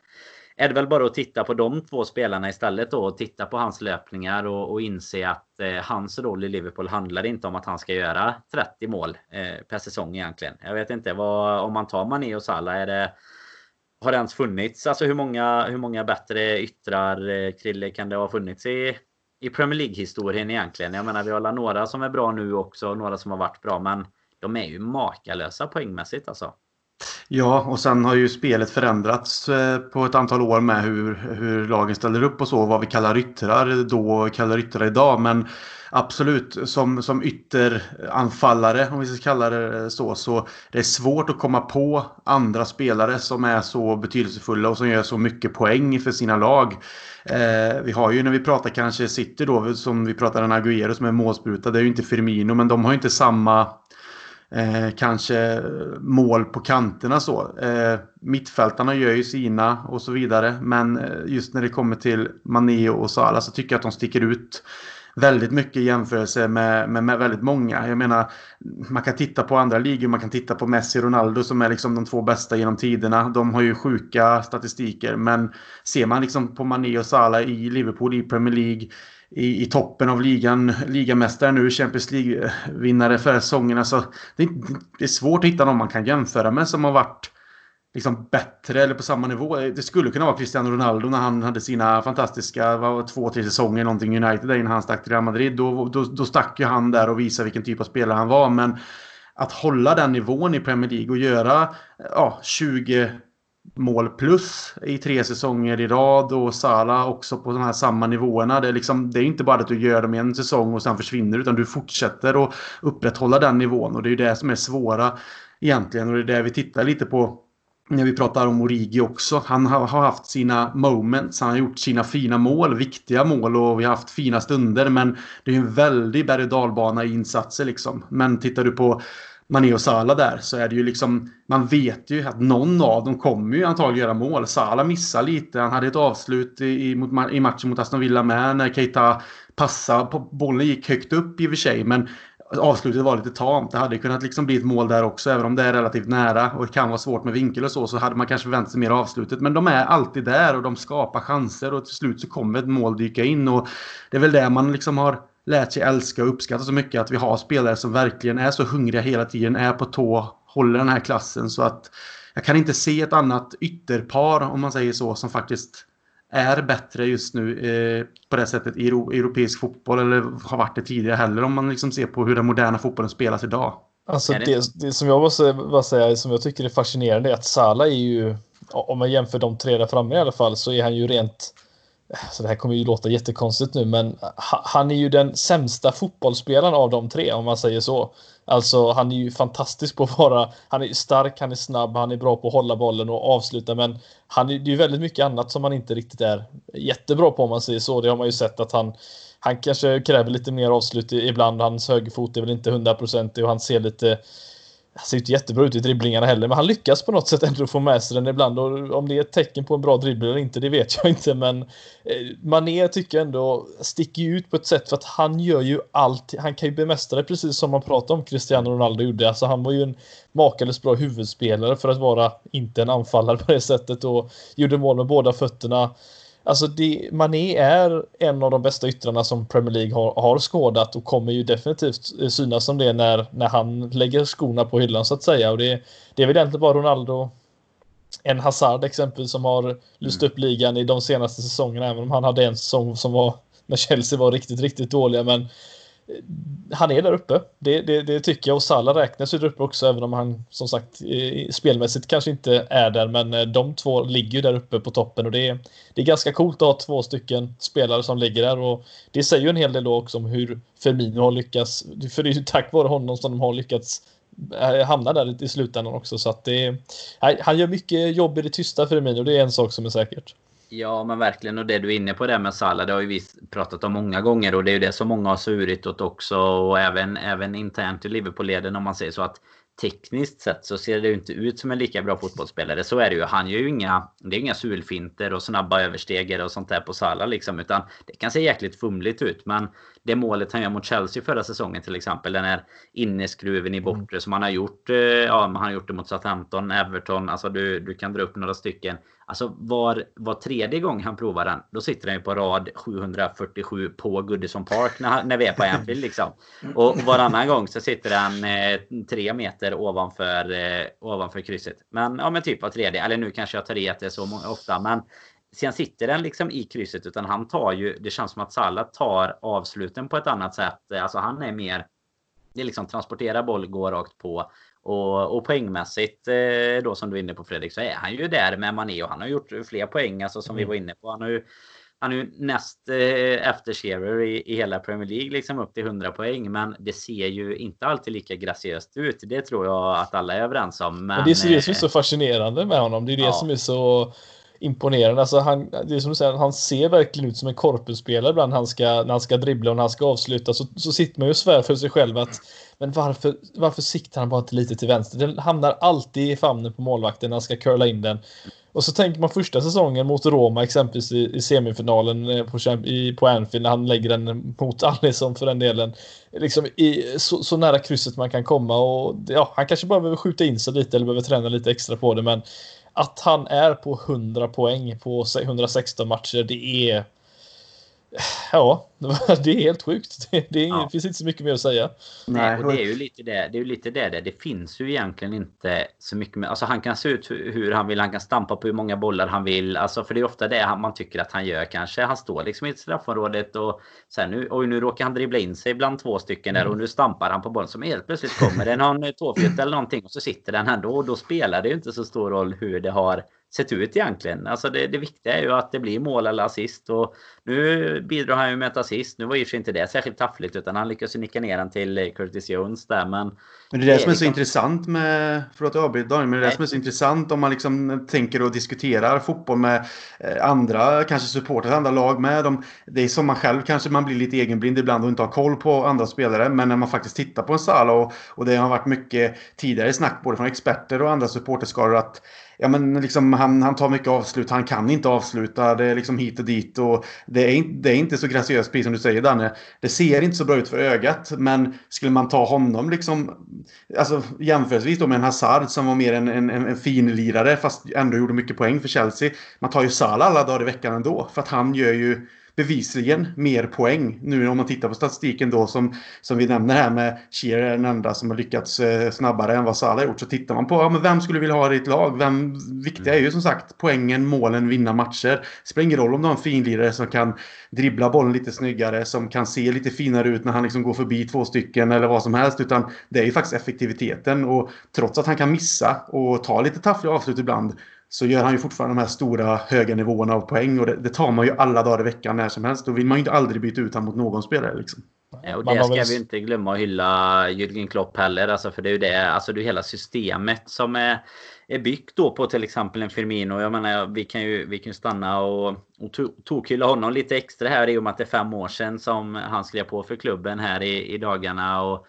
är det väl bara att titta på de två spelarna istället då och titta på hans löpningar och, och inse att eh, hans roll i Liverpool handlar inte om att han ska göra 30 mål eh, per säsong egentligen. Jag vet inte vad om man tar Mané och Salah är det har det ens funnits? Alltså hur många, hur många bättre yttrar eh, Krille kan det ha funnits i i Premier League-historien egentligen. Jag menar, vi har några som är bra nu också, några som har varit bra, men de är ju makalösa poängmässigt alltså. Ja, och sen har ju spelet förändrats eh, på ett antal år med hur, hur lagen ställer upp och så. Vad vi kallar yttrar då och kallar yttrar idag. Men absolut, som, som ytteranfallare, om vi ska kalla det så, så det är svårt att komma på andra spelare som är så betydelsefulla och som gör så mycket poäng för sina lag. Eh, vi har ju när vi pratar kanske City då, som vi pratar en Agüero som är målspruta, det är ju inte Firmino, men de har ju inte samma eh, kanske mål på kanterna så. Eh, mittfältarna gör ju sina och så vidare, men eh, just när det kommer till Mané och Salah så tycker jag att de sticker ut väldigt mycket i jämförelse med, med, med, väldigt många. Jag menar, man kan titta på andra ligor, man kan titta på Messi och Ronaldo som är liksom de två bästa genom tiderna. De har ju sjuka statistiker, men ser man liksom på Mané och Salah i Liverpool, i Premier League, i, i toppen av ligan, ligamästare nu, Champions League-vinnare förra säsongen. Alltså, det, det är svårt att hitta någon man kan jämföra med som har varit liksom bättre eller på samma nivå. Det skulle kunna vara Cristiano Ronaldo när han hade sina fantastiska var, två, tre säsonger någonting United där innan han stack till Real Madrid. Då, då, då stack ju han där och visade vilken typ av spelare han var. Men att hålla den nivån i Premier League och göra ja, 20 mål plus i tre säsonger i rad och Salah också på de här samma nivåerna. Det är, liksom, det är inte bara att du gör dem i en säsong och sen försvinner utan du fortsätter att upprätthålla den nivån och det är det som är svåra egentligen och det är det vi tittar lite på när vi pratar om Origi också. Han har, haft sina moments, han har gjort sina fina mål, viktiga mål och vi har haft fina stunder. Men det är en väldig berg och dalbana i insatser liksom. Men tittar du på Mané och Salah där så är det ju liksom man vet ju att någon av dem kommer ju antagligen göra mål. Salah missar lite. Han hade ett avslut i, mot, i matchen mot Aston Villa med när Keita passade. På, bollen gick högt upp i och för sig men avslutet var lite tamt. Det hade kunnat liksom bli ett mål där också även om det är relativt nära och det kan vara svårt med vinkel och så så hade man kanske förväntat sig mer avslutet. Men de är alltid där och de skapar chanser och till slut så kommer ett mål dyka in och det är väl det man liksom har lärt sig älska och uppskatta så mycket att vi har spelare som verkligen är så hungriga hela tiden, är på tå, håller den här klassen så att jag kan inte se ett annat ytterpar om man säger så som faktiskt är bättre just nu eh, på det sättet i europeisk fotboll eller har varit det tidigare heller om man liksom ser på hur den moderna fotbollen spelas idag. Alltså det, det som jag måste bara säga som jag tycker är fascinerande är att Salah är ju om man jämför de tre där framme i alla fall så är han ju rent så det här kommer ju låta jättekonstigt nu, men han är ju den sämsta fotbollsspelaren av de tre om man säger så. Alltså han är ju fantastisk på att vara, han är stark, han är snabb, han är bra på att hålla bollen och avsluta men han är, det är ju väldigt mycket annat som han inte riktigt är jättebra på om man säger så. Det har man ju sett att han han kanske kräver lite mer avslut ibland. Hans högerfot är väl inte hundraprocentig och han ser lite han ser inte jättebra ut i dribblingarna heller, men han lyckas på något sätt ändå få med sig den ibland. Och om det är ett tecken på en bra dribbel eller inte, det vet jag inte. Men eh, Mané tycker jag ändå sticker ut på ett sätt för att han gör ju allt. Han kan ju bemästra det precis som man pratade om Cristiano Ronaldo gjorde. Alltså han var ju en makalöst bra huvudspelare för att vara inte en anfallare på det sättet och gjorde mål med båda fötterna. Alltså det, Mané är en av de bästa yttrarna som Premier League har, har skådat och kommer ju definitivt synas som det när, när han lägger skorna på hyllan så att säga. Och det, det är väl egentligen bara Ronaldo, en Hazard exempel som har lyst mm. upp ligan i de senaste säsongerna. Även om han hade en säsong som var när Chelsea var riktigt, riktigt dåliga. Men han är där uppe. Det, det, det, tycker jag. Och Salah räknas ju där uppe också, även om han som sagt spelmässigt kanske inte är där. Men eh, de två ligger ju där uppe på toppen och det är, det är ganska coolt att ha två stycken spelare som ligger där. Och det säger ju en hel del då också om hur Firmino har lyckats. För det är ju tack vare honom som de har lyckats eh, hamna där i slutändan också. Så att det, han gör mycket jobb i det tysta Firmino. Det är en sak som är säkert. Ja, men verkligen. Och det du är inne på där med Salah, det har ju vi pratat om många gånger. Och det är ju det som många har surit åt också. Och även, även internt i Liverpool-leden om man säger så att tekniskt sett så ser det ju inte ut som en lika bra fotbollsspelare. Så är det ju. Han gör ju inga, det är inga sulfinter och snabba översteger och sånt där på Salah liksom. Utan det kan se jäkligt fumligt ut. Men det målet han gör mot Chelsea förra säsongen till exempel. Den här inneskruven i mm. bortre som han har gjort. Eh, ja, han har gjort det mot Southampton, Everton. Alltså du, du kan dra upp några stycken. Alltså var, var tredje gång han provar den, då sitter han ju på rad 747 på Goodison Park när, när vi är på Anfield liksom. Och varannan gång så sitter han eh, tre meter ovanför, eh, ovanför krysset. Men ja, men typ var tredje. Eller nu kanske jag tar i att det är så ofta. Men sen sitter den liksom i krysset. Utan han tar ju, det känns som att Salah tar avsluten på ett annat sätt. Alltså han är mer det är liksom transportera boll, gå rakt på. Och, och poängmässigt eh, då som du är inne på Fredrik så är han ju där med Mané och han har gjort fler poäng alltså som mm. vi var inne på. Han har ju, han är ju näst eh, efter Shearer i, i hela Premier League liksom upp till 100 poäng. Men det ser ju inte alltid lika graciöst ut. Det tror jag att alla är överens om. Men, det är det som är så eh, fascinerande med honom. Det är det ja. som är så imponerande. Alltså han, det är som du säger, han ser verkligen ut som en korpusspelare ibland han ska, när han ska dribbla och när han ska avsluta. Så, så sitter man ju och svär för sig själv att men varför, varför siktar han bara inte lite till vänster? Den hamnar alltid i famnen på målvakten när han ska curla in den. Och så tänker man första säsongen mot Roma exempelvis i, i semifinalen eh, på, i, på Anfield när han lägger den mot Alisson för den delen. Liksom i, så, så, nära krysset man kan komma och ja, han kanske bara behöver skjuta in sig lite eller behöver träna lite extra på det men att han är på 100 poäng på 116 matcher. Det är Ja, det är helt sjukt. Det, det, är, ja. det, finns inte så mycket mer att säga. Nej, och det är ju lite det. Det är ju lite det. Det, det finns ju egentligen inte så mycket mer. Alltså han kan se ut hur han vill. Han kan stampa på hur många bollar han vill. Alltså för det är ofta det man tycker att han gör kanske. Han står liksom i straffområdet och sen nu, oj, nu råkar han dribbla in sig bland två stycken där mm. och nu stampar han på bollen. Som helt plötsligt kommer det någon tåfjutt eller någonting och så sitter den här då. Och då spelar det ju inte så stor roll hur det har sett ut egentligen. Alltså det, det viktiga är ju att det blir mål eller assist. Och nu bidrar han ju med ett assist. Nu var ju inte det särskilt taffligt utan han lyckas ju nicka ner den till Curtis Jones där. Men, men det är det, som är så liksom... intressant med... Förlåt jag avbryter men det är det som är så intressant om man liksom tänker och diskuterar fotboll med eh, andra, kanske supportrar andra lag med. De, det är som man själv kanske man blir lite egenblind ibland och inte har koll på andra spelare. Men när man faktiskt tittar på en Salah och, och det har varit mycket tidigare snack både från experter och andra supporterskaror att ja, men liksom, han, han tar mycket avslut, han kan inte avsluta. Det är liksom hit och dit. Och det, är, det är inte så graciöst, precis som du säger Danne. Det ser inte så bra ut för ögat. Men skulle man ta honom liksom, alltså, jämförelsevis då med en Hazard som var mer en, en, en finlirare fast ändå gjorde mycket poäng för Chelsea. Man tar ju Salah alla dagar i veckan ändå. För att han gör ju bevisligen mer poäng. Nu om man tittar på statistiken då som, som vi nämner här med Shearer är den enda som har lyckats eh, snabbare än vad Salah har gjort. Så tittar man på ja, men vem skulle vilja ha i ditt lag? Vem, viktiga är ju som sagt poängen, målen, vinna matcher. Det spelar ingen roll om du har en finlirare som kan dribbla bollen lite snyggare, som kan se lite finare ut när han liksom går förbi två stycken eller vad som helst. Utan det är ju faktiskt effektiviteten och trots att han kan missa och ta lite taffliga avslut ibland så gör han ju fortfarande de här stora höga nivåerna av poäng. Och det, det, tar man ju alla dagar i veckan när som helst. Då vill man ju inte aldrig byta ut honom mot någon spelare. Liksom. Ja, och det ska väl... vi inte glömma att hylla Jürgen Klopp heller. Alltså, för det är ju det, alltså det är hela systemet som är, är byggt då på till exempel en Firmino. Jag menar, vi kan ju, vi kan stanna och, och tokhylla honom lite extra här i och med att det är fem år sedan som han skrev på för klubben här i, i dagarna. Och,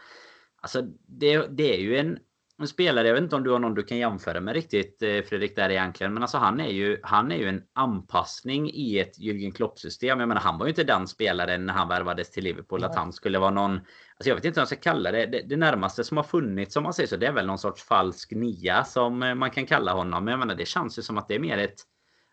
alltså, det, det är ju en en spelare, jag vet inte om du har någon du kan jämföra med riktigt eh, Fredrik där egentligen. Men alltså han är ju, han är ju en anpassning i ett Jürgen Klopp-system. Jag menar han var ju inte den spelaren när han värvades till Liverpool. Nej. Att han skulle vara någon, alltså jag vet inte vad jag ska kalla det. det. det. närmaste som har funnits om man säger så, det är väl någon sorts falsk nia som eh, man kan kalla honom. Men jag menar det känns ju som att det är mer ett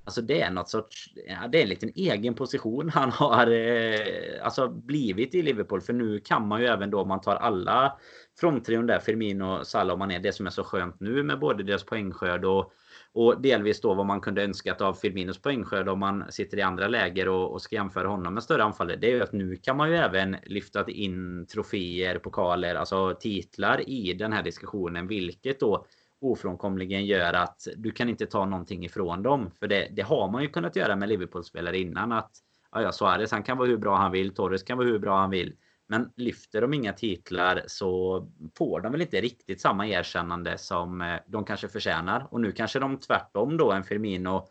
Alltså det är något sorts, ja, det är en liten egen position han har eh, alltså blivit i Liverpool. För nu kan man ju även då om man tar alla fronttrion där, Firmino, Salah och Mané, det som är så skönt nu med både deras poängskörd och, och delvis då vad man kunde önskat av Firminos poängskörd om man sitter i andra läger och, och ska jämföra honom med större anfallare. Det är ju att nu kan man ju även lyfta in troféer, pokaler, alltså titlar i den här diskussionen. Vilket då ofrånkomligen gör att du kan inte ta någonting ifrån dem. För det, det har man ju kunnat göra med Liverpool-spelare innan. Att ja, Suarez han kan vara hur bra han vill, Torres kan vara hur bra han vill. Men lyfter de inga titlar så får de väl inte riktigt samma erkännande som eh, de kanske förtjänar. Och nu kanske de tvärtom då, en Firmino,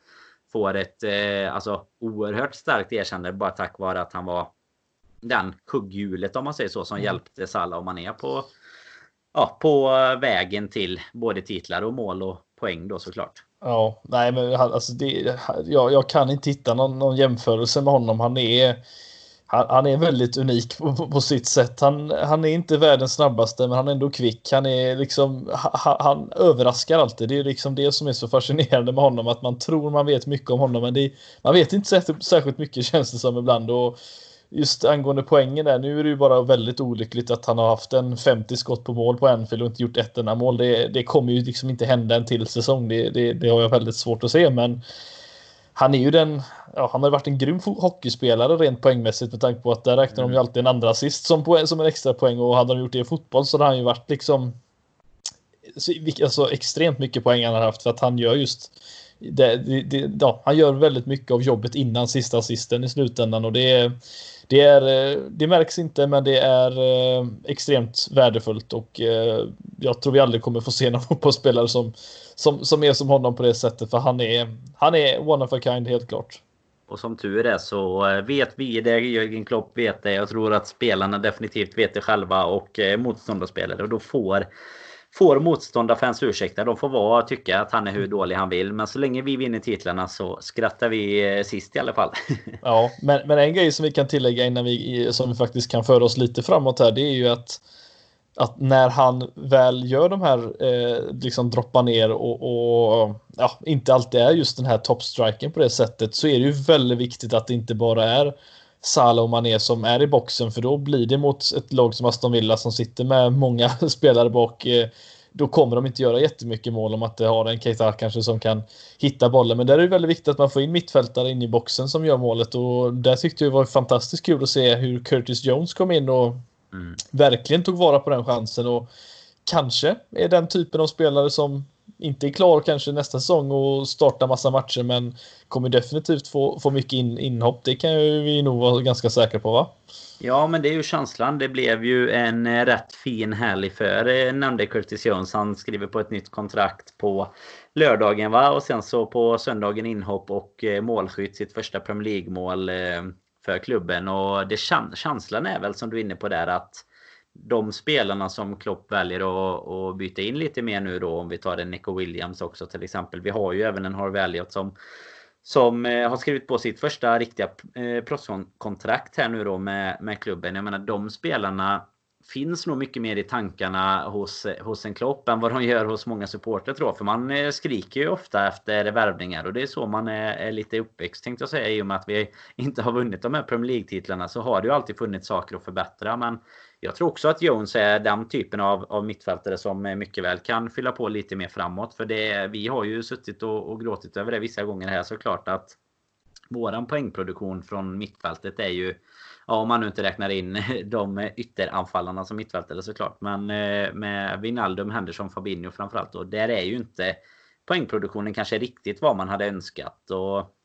får ett eh, alltså, oerhört starkt erkännande bara tack vare att han var den kugghjulet om man säger så som mm. hjälpte Salah och Mané på, ja, på vägen till både titlar och mål och poäng då såklart. Ja, nej men alltså det, jag, jag kan inte hitta någon, någon jämförelse med honom. Han är han, han, är väldigt unik på, på, på, sitt sätt. Han, han är inte världens snabbaste, men han är ändå kvick. Han är liksom, han, han överraskar alltid. Det är liksom det som är så fascinerande med honom, att man tror man vet mycket om honom, men det, man vet inte särskilt, särskilt mycket känns det som ibland. Och just angående poängen där, nu är det ju bara väldigt olyckligt att han har haft en 50 skott på mål på Anfield och inte gjort ett enda mål. Det, det kommer ju liksom inte hända en till säsong. Det, det, det har jag väldigt svårt att se, men han är ju den, ja, han har varit en grym hockeyspelare rent poängmässigt med tanke på att där räknar mm. de ju alltid en andra assist som, poäng, som en extra poäng och hade de gjort det i fotboll så hade han ju varit liksom alltså extremt mycket poäng han har haft för att han gör just det, det, det, ja, han gör väldigt mycket av jobbet innan sista assisten i slutändan och det är det, är, eh, det märks inte men det är eh, extremt värdefullt och eh, jag tror vi aldrig kommer få se någon fotbollsspelare som som, som är som honom på det sättet. För han är, han är one of a kind helt klart. Och som tur är så vet vi det, Jörgen Klopp vet det. Jag tror att spelarna definitivt vet det själva och motståndarspelare. Och då får, får motståndarfans ursäkta. De får vara tycka att han är hur dålig han vill. Men så länge vi vinner titlarna så skrattar vi eh, sist i alla fall. ja, men, men en grej som vi kan tillägga innan vi, som vi faktiskt kan föra oss lite framåt här. Det är ju att att när han väl gör de här, eh, liksom droppar ner och, och, ja, inte alltid är just den här toppstriken på det sättet så är det ju väldigt viktigt att det inte bara är Salah och Mané som är i boxen för då blir det mot ett lag som Aston Villa som sitter med många spelare bak. Eh, då kommer de inte göra jättemycket mål om att det har en Keita kanske som kan hitta bollen. Men där är det väldigt viktigt att man får in mittfältare in i boxen som gör målet och där tyckte jag det var fantastiskt kul att se hur Curtis Jones kom in och Mm. Verkligen tog vara på den chansen och kanske är den typen av spelare som inte är klar kanske nästa säsong och starta massa matcher men kommer definitivt få, få mycket in, inhopp. Det kan ju vi nog vara ganska säkra på va? Ja, men det är ju känslan. Det blev ju en eh, rätt fin helg för eh, nämnde Curtis Jones. Han skriver på ett nytt kontrakt på lördagen va? Och sen så på söndagen inhopp och eh, målskytt. Sitt första Premier League-mål för klubben. Och det, känslan är väl som du är inne på där att de spelarna som Klopp väljer att, att byta in lite mer nu då om vi tar en Nico Williams också till exempel. Vi har ju även en Harvey Elliot som som eh, har skrivit på sitt första riktiga eh, proffskontrakt här nu då med, med klubben. Jag menar de spelarna finns nog mycket mer i tankarna hos, hos en Klopp än vad de gör hos många supportrar tror jag. För man eh, skriker ju ofta efter värvningar och det är så man är, är lite uppväxt tänkte jag säga. I och med att vi inte har vunnit de här Premier League-titlarna så har det ju alltid funnits saker att förbättra. Men jag tror också att Jones är den typen av, av mittfältare som mycket väl kan fylla på lite mer framåt. För det, vi har ju suttit och, och gråtit över det vissa gånger här såklart att våran poängproduktion från mittfältet är ju Ja, om man nu inte räknar in de ytteranfallarna som mittfältare såklart. Men eh, med Wijnaldum, Henderson, Fabinho framförallt. Och där är ju inte poängproduktionen kanske riktigt vad man hade önskat. Och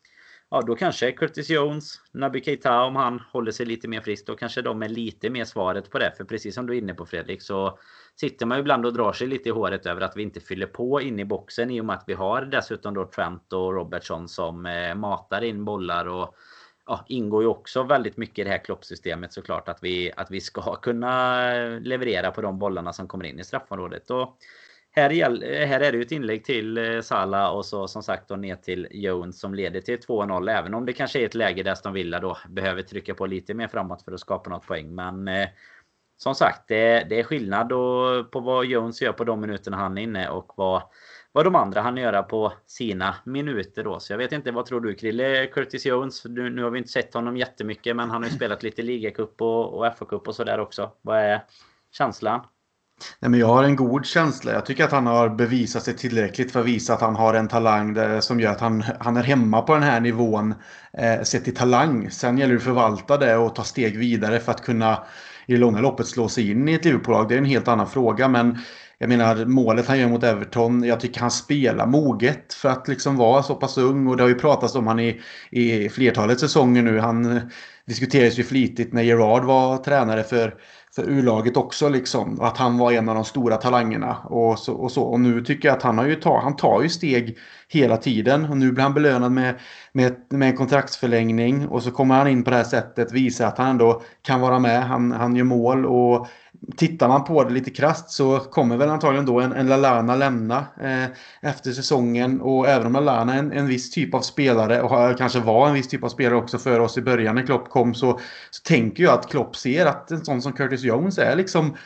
ja, då kanske Curtis Jones, Naby Keita om han håller sig lite mer frisk. Då kanske de är lite mer svaret på det. För precis som du är inne på Fredrik så sitter man ju ibland och drar sig lite i håret över att vi inte fyller på in i boxen i och med att vi har dessutom då Trent och Robertson som eh, matar in bollar och ja, ingår ju också väldigt mycket i det här kloppsystemet såklart att vi, att vi ska kunna leverera på de bollarna som kommer in i straffområdet. Och här, här är det ju ett inlägg till eh, Sala och så som sagt då ner till Jones som leder till 2-0. Även om det kanske är ett läge där Aston Villa då behöver trycka på lite mer framåt för att skapa något poäng. Men eh, som sagt, det, det är skillnad då på vad Jones gör på de minuterna han är inne och vad, vad de andra hann göra på sina minuter då. Så jag vet inte, vad tror du Krille? Curtis Jones, nu, nu har vi inte sett honom jättemycket men han har ju spelat lite ligacup och, och FA-cup och sådär också. Vad är känslan? Nej, men jag har en god känsla. Jag tycker att han har bevisat sig tillräckligt för att visa att han har en talang där, som gör att han, han är hemma på den här nivån eh, sett till talang. Sen gäller det att förvalta det och ta steg vidare för att kunna i det långa loppet slå sig in i ett Liverpool-lag. Det är en helt annan fråga. Men jag menar målet han gör mot Everton. Jag tycker han spelar moget för att liksom vara så pass ung. Och det har ju pratats om han i, i flertalet säsonger nu. Han diskuterades ju flitigt när Gerard var tränare för för U-laget också liksom. Att han var en av de stora talangerna och så. Och, så. och nu tycker jag att han har ju ta, han tar ju steg hela tiden. Och nu blir han belönad med, med, med en kontraktsförlängning. Och så kommer han in på det här sättet, visar att han ändå kan vara med. Han, han gör mål och tittar man på det lite krast så kommer väl antagligen då en, en Lalana lämna eh, efter säsongen. Och även om Lalana är en, en viss typ av spelare och kanske var en viss typ av spelare också för oss i början när Klopp kom så, så tänker jag att Klopp ser att en sån som Curtis Jones är liksom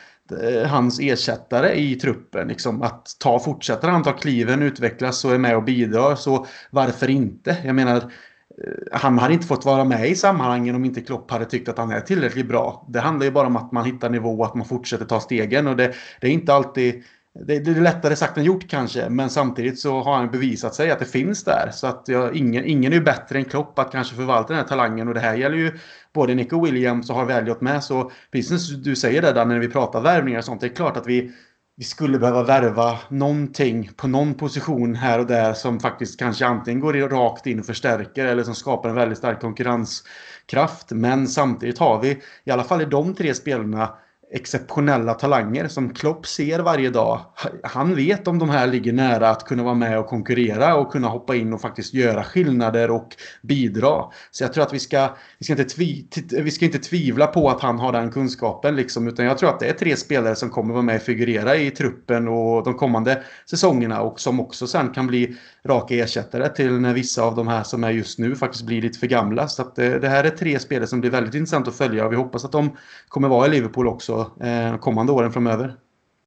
eh, hans ersättare i truppen. Liksom, att ta, fortsätter han ta kliven, utvecklas och är med och bidrar så varför inte? Jag menar Eh, han hade inte fått vara med i sammanhangen om inte Klopp hade tyckt att han är tillräckligt bra. Det handlar ju bara om att man hittar nivå och att man fortsätter ta stegen. Och det, det är inte alltid... Det, det, är lättare sagt än gjort kanske, men samtidigt så har han bevisat sig att det finns där. Så att jag, ingen, ingen är ju bättre än Klopp att kanske förvalta den här talangen. Och det här gäller ju både Nico Williams och har Elliot med. Så precis som du säger där när vi pratar värvningar och sånt. Det är klart att vi vi skulle behöva värva någonting på någon position här och där som faktiskt kanske antingen går rakt in och förstärker eller som skapar en väldigt stark konkurrenskraft. Men samtidigt har vi, i alla fall i de tre spelarna, exceptionella talanger som Klopp ser varje dag. Han vet om de här ligger nära att kunna vara med och konkurrera och kunna hoppa in och faktiskt göra skillnader och bidra. Så jag tror att vi ska, vi ska, inte, tvi, vi ska inte tvivla på att han har den kunskapen liksom, utan jag tror att det är tre spelare som kommer vara med och figurera i truppen och de kommande säsongerna och som också sen kan bli raka ersättare till när vissa av de här som är just nu faktiskt blir lite för gamla. Så att det, det här är tre spelare som blir väldigt intressant att följa och vi hoppas att de kommer vara i Liverpool också eh, kommande åren framöver.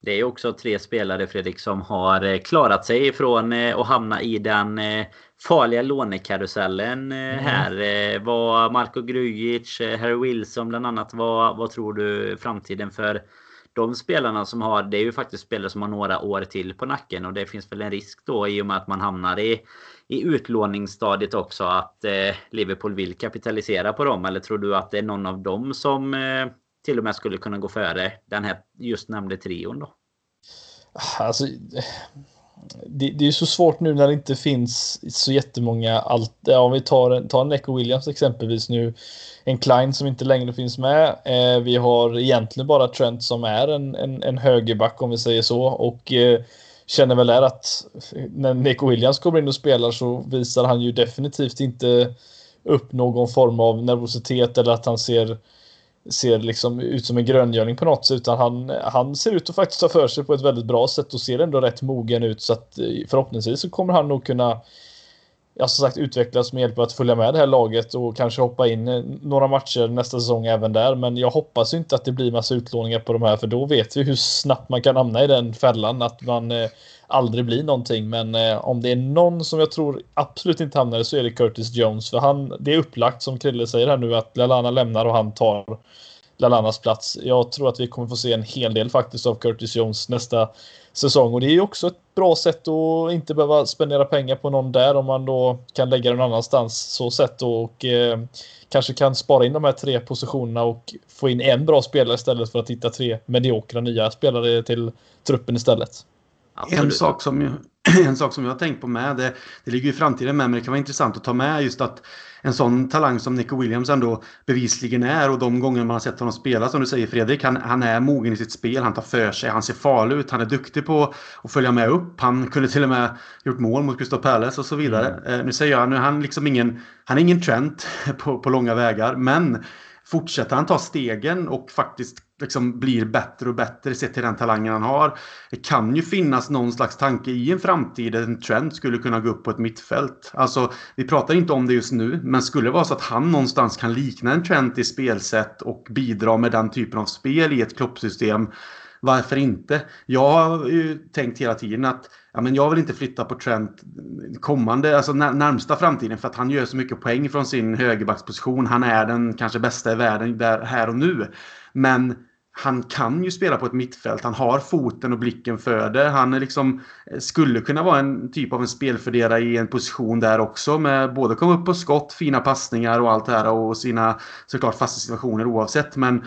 Det är också tre spelare Fredrik som har eh, klarat sig ifrån eh, att hamna i den eh, farliga lånekarusellen mm. här. Vad Marco Grujic, Harry Wilson bland annat. Vad, vad tror du framtiden för de spelarna som har, det är ju faktiskt spelare som har några år till på nacken och det finns väl en risk då i och med att man hamnar i, i utlåningsstadiet också att eh, Liverpool vill kapitalisera på dem eller tror du att det är någon av dem som eh, till och med skulle kunna gå före den här just nämnde trion då? Alltså, det, det, är så svårt nu när det inte finns så jättemånga allt. Ja, om vi tar, tar en Neco Williams exempelvis nu. En Klein som inte längre finns med. Eh, vi har egentligen bara Trent som är en, en, en högerback om vi säger så. Och eh, känner väl är att när Neco Williams kommer in och spelar så visar han ju definitivt inte upp någon form av nervositet eller att han ser ser liksom ut som en gröngöling på något sätt utan han, han ser ut att faktiskt ta för sig på ett väldigt bra sätt och ser ändå rätt mogen ut så att eh, förhoppningsvis så kommer han nog kunna ja, som sagt utvecklas med hjälp av att följa med det här laget och kanske hoppa in några matcher nästa säsong även där. Men jag hoppas inte att det blir massa utlåningar på de här för då vet vi hur snabbt man kan hamna i den fällan att man eh, aldrig blir någonting. Men eh, om det är någon som jag tror absolut inte hamnar så är det Curtis Jones för han det är upplagt som Krille säger här nu att Lalana lämnar och han tar Lalanas plats. Jag tror att vi kommer få se en hel del faktiskt av Curtis Jones nästa säsong och det är ju också ett bra sätt att inte behöva spendera pengar på någon där om man då kan lägga den någon annanstans så sätt då och eh, kanske kan spara in de här tre positionerna och få in en bra spelare istället för att hitta tre mediokra nya spelare till truppen istället. En sak, som jag, en sak som jag har tänkt på med, det, det ligger i framtiden med, men det kan vara intressant att ta med just att en sån talang som Nico Williams ändå bevisligen är och de gånger man har sett honom spela som du säger Fredrik, han, han är mogen i sitt spel, han tar för sig, han ser farlig ut, han är duktig på att följa med upp, han kunde till och med gjort mål mot Crystal Palace och så vidare. Mm. Eh, nu säger jag, nu han liksom ingen, han är ingen Trent på, på långa vägar, men fortsätter han ta stegen och faktiskt liksom blir bättre och bättre sett till den talangen han har. Det kan ju finnas någon slags tanke i en framtid en trend skulle kunna gå upp på ett mittfält. Alltså, vi pratar inte om det just nu, men skulle det vara så att han någonstans kan likna en trend i spelsätt och bidra med den typen av spel i ett kloppsystem varför inte? Jag har ju tänkt hela tiden att ja, men jag vill inte flytta på Trent kommande, alltså närmsta framtiden för att han gör så mycket poäng från sin högerbacksposition. Han är den kanske bästa i världen där, här och nu. Men han kan ju spela på ett mittfält. Han har foten och blicken för det. Han är liksom, skulle kunna vara en typ av en spelfördelare i en position där också med både komma upp på skott, fina passningar och allt det här och sina såklart fasta situationer oavsett. Men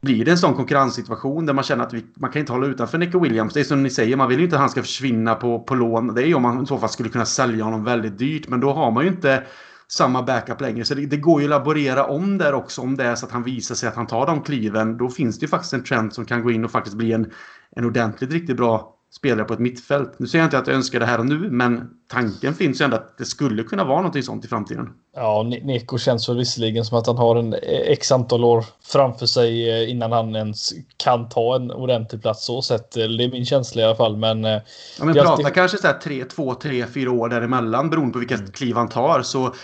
blir det en sån konkurrenssituation där man känner att vi, man kan inte hålla utanför Nico Williams. Det är som ni säger, man vill ju inte att han ska försvinna på, på lån. Det är ju om man i så fall skulle kunna sälja honom väldigt dyrt. Men då har man ju inte samma backup längre. Så det, det, går ju att laborera om där också. Om det är så att han visar sig att han tar de kliven. Då finns det ju faktiskt en trend som kan gå in och faktiskt bli en, en ordentligt riktigt bra spelare på ett mittfält. Nu säger jag inte att jag önskar det här nu, men tanken finns ju ändå att det skulle kunna vara något sånt i framtiden. Ja, Neko känns väl visserligen som att han har en x antal år framför sig eh, innan han ens kan ta en ordentlig plats så sett. Det är min känsla i alla fall, men... Eh, ja, men prata alltid... kanske så här tre, två, tre, fyra år däremellan beroende på vilket mm. kliv han tar. Så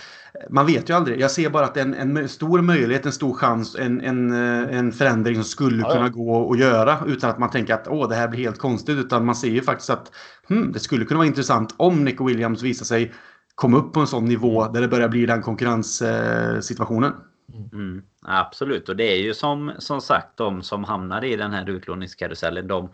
man vet ju aldrig. Jag ser bara att det en, en stor möjlighet, en stor chans, en, en, eh, en förändring som skulle ja, kunna gå att göra utan att man tänker att Åh, det här blir helt konstigt. Utan man ser ju faktiskt att hmm, det skulle kunna vara intressant om Nico Williams visar sig komma upp på en sån nivå mm. där det börjar bli den konkurrenssituationen. Mm, absolut, och det är ju som, som sagt de som hamnar i den här utlåningskarusellen. De,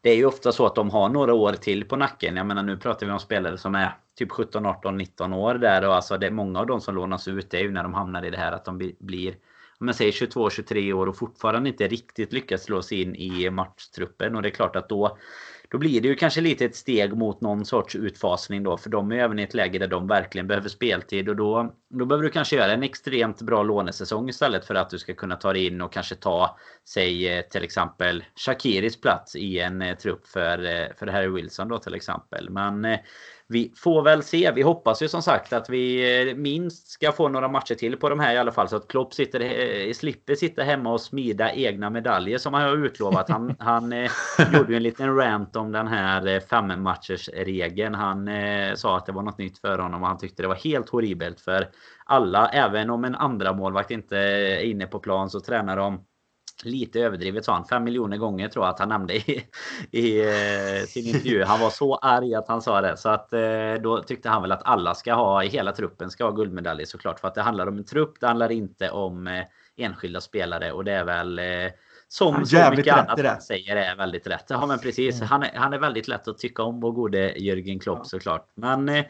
det är ju ofta så att de har några år till på nacken. Jag menar nu pratar vi om spelare som är typ 17, 18, 19 år där. Och alltså det, många av de som lånas ut det är ju när de hamnar i det här att de blir om jag säger 22, 23 år och fortfarande inte riktigt lyckas slå sig in i matchtruppen. Och det är klart att då då blir det ju kanske lite ett steg mot någon sorts utfasning då. För de är även i ett läge där de verkligen behöver speltid. Och då, då behöver du kanske göra en extremt bra lånesäsong istället för att du ska kunna ta dig in och kanske ta, säg eh, till exempel Shakiris plats i en eh, trupp för, eh, för Harry Wilson då till exempel. Men vi får väl se. Vi hoppas ju som sagt att vi eh, minst ska få några matcher till på de här i alla fall. Så att Klopp sitter, eh, slipper sitta hemma och smida egna medaljer som han har utlovat. Han, han eh, gjorde ju en liten rant om den här eh, fem matchers regeln. Han eh, sa att det var något nytt för honom och han tyckte det var helt horribelt för alla. Även om en andra målvakt inte är inne på plan så tränar de lite överdrivet sa han. Fem miljoner gånger tror jag att han nämnde i, i eh, sin intervju. Han var så arg att han sa det. Så att eh, då tyckte han väl att alla ska ha, i hela truppen ska ha guldmedaljer såklart. För att det handlar om en trupp, det handlar inte om eh, enskilda spelare. Och det är väl som så mycket annat han säger är väldigt rätt. Ja men precis. Mm. Han, är, han är väldigt lätt att tycka om vår gode Jürgen Klopp ja. såklart. Men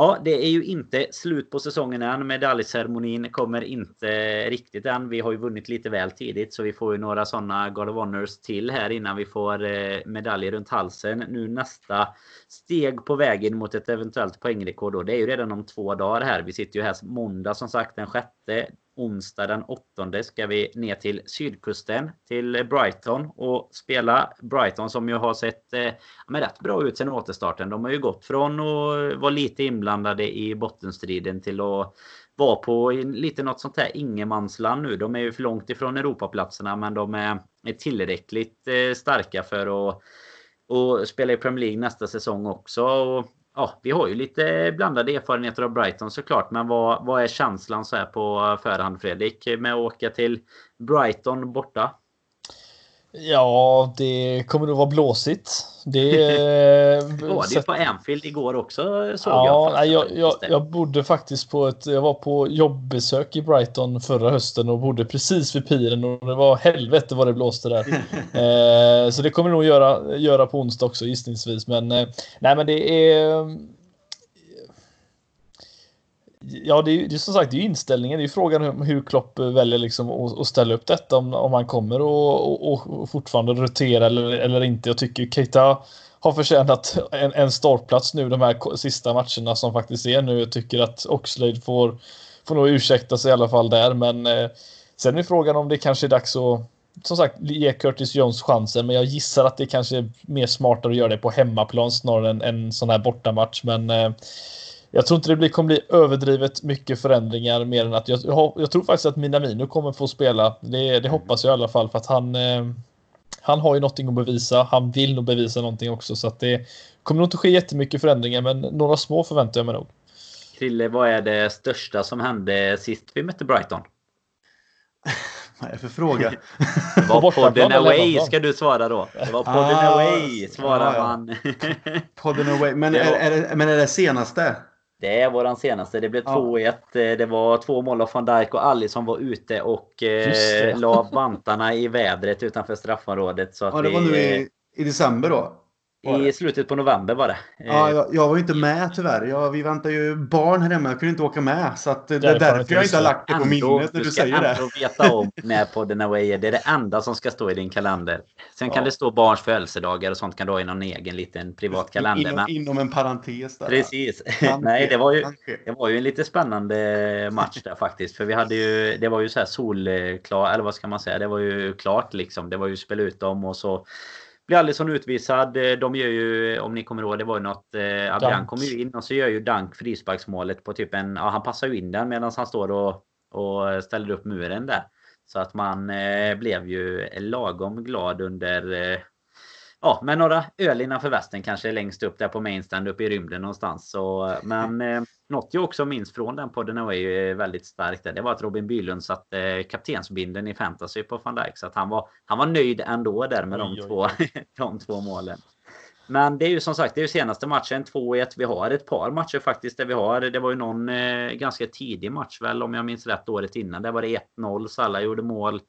Ja, det är ju inte slut på säsongen än. Medaljceremonin kommer inte riktigt än. Vi har ju vunnit lite väl tidigt så vi får ju några sådana God of Honors till här innan vi får eh, medaljer runt halsen. Nu nästa steg på vägen mot ett eventuellt poängrekord då. Det är ju redan om två dagar här. Vi sitter ju här måndag som sagt den sjätte onsdag den 8 ska vi ner till sydkusten till Brighton och spela. Brighton som ju har sett eh, med rätt bra ut sen återstarten. De har ju gått från att vara lite inblandade i bottenstriden till att vara på lite något sånt här ingenmansland nu. De är ju för långt ifrån Europaplatserna men de är, tillräckligt eh, starka för att och spela i Premier League nästa säsong också. Och ja, vi har ju lite blandade erfarenheter av Brighton såklart. Men vad, vad är känslan så här på förhand Fredrik med att åka till Brighton borta? Ja, det kommer nog vara blåsigt. Det var det på Anfield igår också såg ja, jag. Jag, jag, jag bodde faktiskt på ett... Jag var på jobbesök i Brighton förra hösten och bodde precis vid piren och det var helvete vad det blåste där. eh, så det kommer nog göra, göra på onsdag också gissningsvis. Men eh, nej, men det är Ja, det är, ju som sagt det är inställningen. Det är frågan hur, hur Klopp väljer liksom att, att ställa upp detta. Om, om han kommer och, och, och fortfarande rotera eller, eller inte. Jag tycker Keita har förtjänat en, en startplats nu de här sista matcherna som faktiskt är nu. Jag tycker att Oxlade får, får nog ursäkta sig i alla fall där. Men eh, sen är frågan om det kanske är dags att som sagt ge Curtis Jones chansen. Men jag gissar att det kanske är mer smartare att göra det på hemmaplan snarare än en sån här bortamatch. Men eh, jag tror inte det blir, kommer bli överdrivet mycket förändringar mer än att jag, jag, tror faktiskt att Minamino kommer få spela. Det, det hoppas jag i alla fall för att han eh, han har ju någonting att bevisa. Han vill nog bevisa någonting också så att det kommer nog inte ske jättemycket förändringar men några små förväntar jag mig nog. Krille, vad är det största som hände sist vi mötte Brighton? Vad är det för fråga? Det var podden away ska du svara då. Det var podden ah, away svarar ja, ja. man. podden away. Men, är, är det, men är det senaste? Det är våran senaste. Det blev ja. 2-1. Det var två mål av van Dijk och Ali som var ute och eh, la vantarna i vädret utanför straffområdet. Så att ja, det var nu i, i december då? I slutet på november var det. Ja, jag, jag var inte med tyvärr. Jag, vi väntar ju barn här hemma. Jag kunde inte åka med. Så att det är därför jag inte har lagt det på minnet när du, säger det. Du ska veta om när podden Away är. Det är det enda som ska stå i din kalender. Sen ja. kan det stå barns födelsedagar och sånt kan du ha i någon egen liten privat kalender. Inom, inom en parentes där. Precis. Nej, det var, ju, det var ju en lite spännande match där faktiskt. För vi hade ju, det var ju så här solklar, eller vad ska man säga? Det var ju klart liksom. Det var ju spela ut dem och så blir Alisson utvisad. Eh, de gör ju, om ni kommer ihåg, det var ju något... Eh, Adrian kommer ju in och så gör ju Dank frisparksmålet på typ en... Ja, han passar ju in den medan han står och, och ställer upp muren där. Så att man eh, blev ju lagom glad under eh, ja, med några öl innanför västen kanske längst upp där på mainstand uppe i rymden någonstans. Så, men eh, något jag också minns från den podden var ju väldigt starkt. Där, det var att Robin Bylund satte eh, kaptensbinden i fantasy på van Dijk. Så att han var, han var nöjd ändå där med oj, de, oj. Två, de två målen. Men det är ju som sagt, det är ju senaste matchen 2-1. Vi har ett par matcher faktiskt där vi har. Det var ju någon eh, ganska tidig match väl om jag minns rätt året innan. Där var det 1-0 så alla gjorde mål.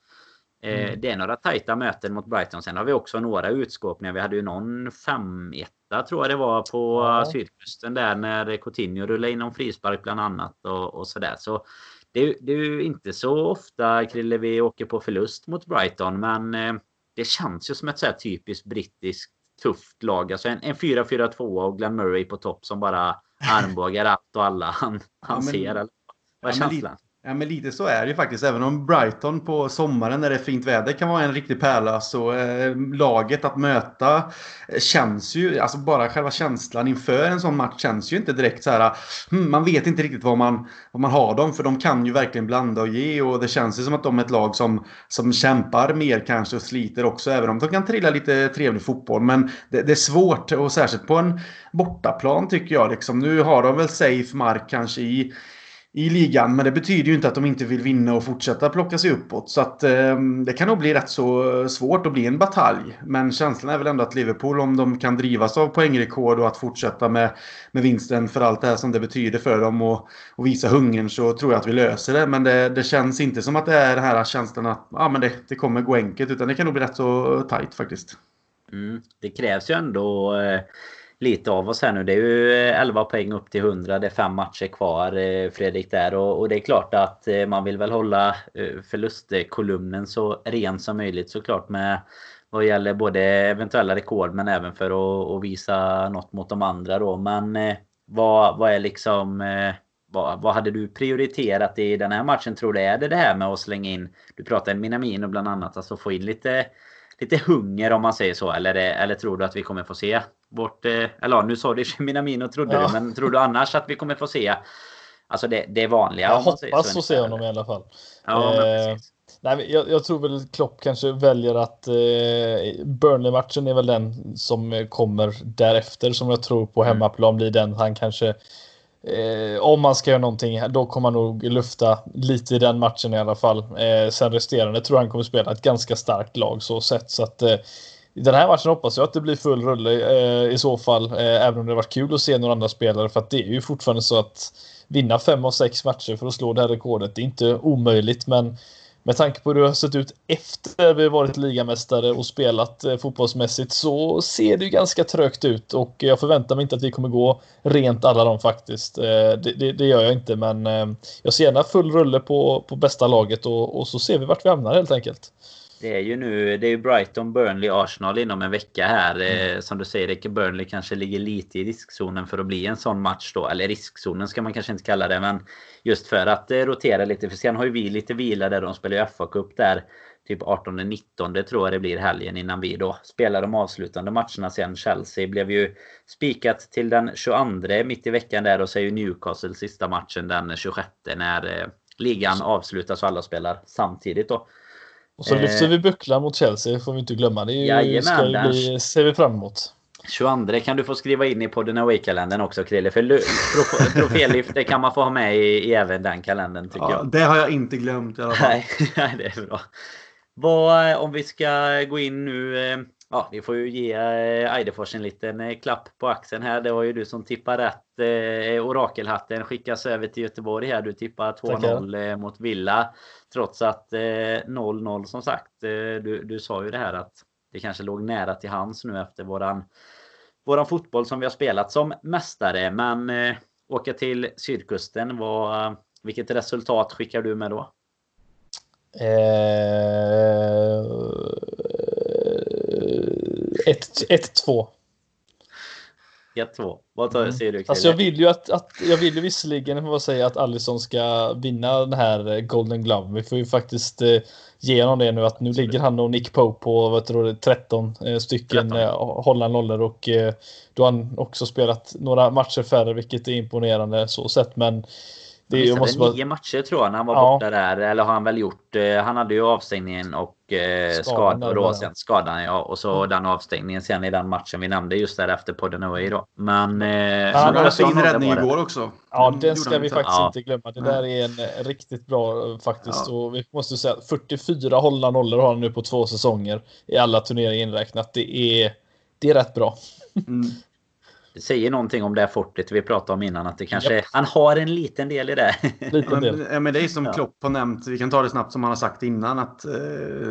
Eh, mm. Det är några tajta möten mot Brighton. Sen har vi också några utskåpningar. Vi hade ju någon 5-1 tror jag det var på ja. sydkusten där när Coutinho rullade in någon frispark bland annat och, och sådär. Så det, det, är ju inte så ofta Krille vi åker på förlust mot Brighton men eh, det känns ju som ett så typiskt brittiskt tufft lag. Alltså en, en 4-4-2 och Glenn Murray på topp som bara armbågar allt och alla han, han ja, men, ser. Eller? Vad är ja, känslan? Ja, men lite så är det ju faktiskt. Även om Brighton på sommaren när det är fint väder kan vara en riktig pärla så eh, laget att möta eh, känns ju, alltså bara själva känslan inför en sån match känns ju inte direkt så här. Hmm, man vet inte riktigt vad man, vad man har dem för de kan ju verkligen blanda och ge och det känns ju som att de är ett lag som, som kämpar mer kanske och sliter också även om de kan trilla lite trevlig fotboll. Men det, det är svårt och särskilt på en bortaplan tycker jag. Liksom. Nu har de väl safe mark kanske i i ligan. Men det betyder ju inte att de inte vill vinna och fortsätta plocka sig uppåt. Så att eh, det kan nog bli rätt så svårt att bli en batalj. Men känslan är väl ändå att Liverpool, om de kan drivas av poängrekord och att fortsätta med, med vinsten för allt det här som det betyder för dem och, och visa hungern så tror jag att vi löser det. Men det, det känns inte som att det är den här känslan att ah, men det, det kommer gå enkelt. Utan det kan nog bli rätt så tajt faktiskt. Mm. Det krävs ju ändå eh lite av oss här nu. Det är ju eh, 11 poäng upp till 100. Det är fem matcher kvar eh, Fredrik där. Och, och det är klart att eh, man vill väl hålla förlustkolumnen så ren som möjligt såklart med vad gäller både eventuella rekord men även för att, att visa något mot de andra då. Men vad, vad är liksom vad, vad hade du prioriterat i den här matchen tror du? Är det det här med att slänga in, du pratade Minamino bland annat, alltså få in lite, lite hunger om man säger så? Eller, eller tror du att vi kommer få se vårt, eh, eller ja, nu sa du Minamino trodde ja. du, men tror du annars att vi kommer få se Alltså det, det är vanliga. Jag hoppas få se honom i alla fall. Ja, eh, nej, jag, jag, tror väl Klopp kanske väljer att eh, Burnley-matchen är väl den som kommer därefter som jag tror på mm. hemmaplan blir den han kanske Eh, om man ska göra någonting, då kommer man nog lufta lite i den matchen i alla fall. Eh, sen resterande tror jag han kommer spela ett ganska starkt lag så sett. Så att, eh, i den här matchen hoppas jag att det blir full rulle eh, i så fall. Eh, även om det varit kul att se några andra spelare. För att det är ju fortfarande så att vinna fem av sex matcher för att slå det här rekordet. Det är inte omöjligt men med tanke på hur det har sett ut efter vi varit ligamästare och spelat eh, fotbollsmässigt så ser det ju ganska trögt ut och jag förväntar mig inte att vi kommer gå rent alla dem faktiskt. Eh, det, det, det gör jag inte men eh, jag ser gärna full rulle på, på bästa laget och, och så ser vi vart vi hamnar helt enkelt. Det är ju nu, det är Brighton, Burnley, Arsenal inom en vecka här. Mm. Eh, som du säger, Burnley kanske ligger lite i riskzonen för att bli en sån match då. Eller riskzonen ska man kanske inte kalla det, men just för att eh, rotera lite. För sen har ju vi lite vila där. De spelar ju FA-cup där. Typ 18-19 tror jag det blir helgen innan vi då spelar de avslutande matcherna sen. Chelsea blev ju spikat till den 22 mitt i veckan där och så är ju Newcastle sista matchen den 26 när eh, ligan avslutas och alla spelar samtidigt då. Och så lyfter vi bucklan mot Chelsea får vi inte glömma. Det är ju, Jajamän, ska ju bli, ser vi fram emot. 22 kan du få skriva in i podden Away-kalendern också Krille. För trofélyft det kan man få ha med i, i även den kalendern tycker ja, jag. Det har jag inte glömt i alla fall. Nej, det är bra. Vad, om vi ska gå in nu. Eh, ja, vi får ju ge eh, Eidefors en liten eh, klapp på axeln här. Det var ju du som tippade rätt. Orakelhatten skickas över till Göteborg här. Du tippar 2-0 mot Villa. Trots att 0-0 som sagt. Du, du sa ju det här att det kanske låg nära till hands nu efter våran våran fotboll som vi har spelat som mästare. Men eh, åka till sydkusten, vad, vilket resultat skickar du med då? Eh, 1-2. 1-2. Vad tar, mm. säger du? Alltså jag vill ju att, att jag vill ju visserligen vad säga att Allison ska vinna den här Golden Glove. Vi får ju faktiskt eh, ge honom det nu att nu ligger han och Nick Pope på vad tror du, 13 eh, stycken 13. Eh, hålla nollor och eh, då har han också spelat några matcher färre vilket är imponerande så sett men det är, måste bara... nio matcher tror jag när han var ja. borta där. Eller har han väl gjort. Eh, han hade ju avstängningen och eh, skadan. Och då, sen skadan ja. Och så mm. den avstängningen sen i den matchen vi nämnde just där efter på den away då. Men... Eh, han hade fin räddning igår också. Ja den, den ska vi faktiskt ja. inte glömma. Det där är en eh, riktigt bra faktiskt. Ja. Och vi måste säga 44 hållna nollor har han nu på två säsonger. I alla turneringar inräknat. Det är, det är rätt bra. Mm. Det säger någonting om det här fortet vi pratade om innan. Att det kanske, yep. Han har en liten del i det. Liten del. Men, men det är som ja. Klopp har nämnt. Vi kan ta det snabbt som han har sagt innan. Att, eh,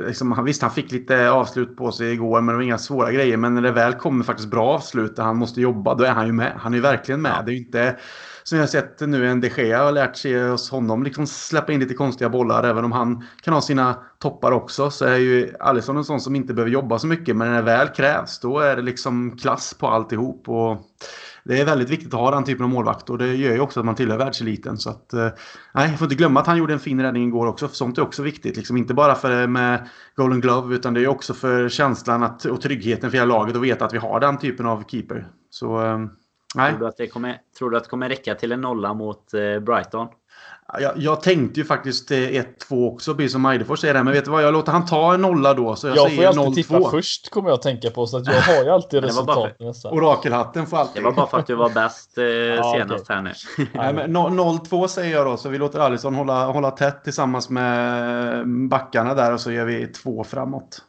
liksom, visst, han fick lite avslut på sig igår. Men det var inga svåra grejer. Men när det väl kommer faktiskt bra avslut där han måste jobba. Då är han ju med. Han är ju verkligen med. Ja. Det är ju inte som jag har sett nu, en de Gea har lärt sig hos honom liksom släppa in lite konstiga bollar. Även om han kan ha sina toppar också så är ju Alisson en sån som inte behöver jobba så mycket. Men när det väl krävs då är det liksom klass på alltihop. Och det är väldigt viktigt att ha den typen av målvakt och det gör ju också att man tillhör världseliten. Så att, eh, nej, jag får inte glömma att han gjorde en fin räddning igår också. För sånt är också viktigt. Liksom, inte bara för eh, med Golden Glove utan det är också för känslan att, och tryggheten för hela laget att veta att vi har den typen av keeper. Så eh, Nej. Tror du, att det kommer, tror du att det kommer räcka till en nolla mot Brighton? Jag, jag, tänkte ju faktiskt 1-2 eh, också, precis som Eidefors säger Men vet du vad, jag låter han ta en nolla då. Så jag, jag får ju alltid tippa först, kommer jag att tänka på. Så att jag har ju alltid resultaten nästan. Orakelhatten får alltid. Det var bara för att du var bäst eh, ja, senast okay. här nu. Nej, men 0-2 säger jag då, så vi låter Alisson hålla, hålla tätt tillsammans med backarna där och så gör vi två framåt.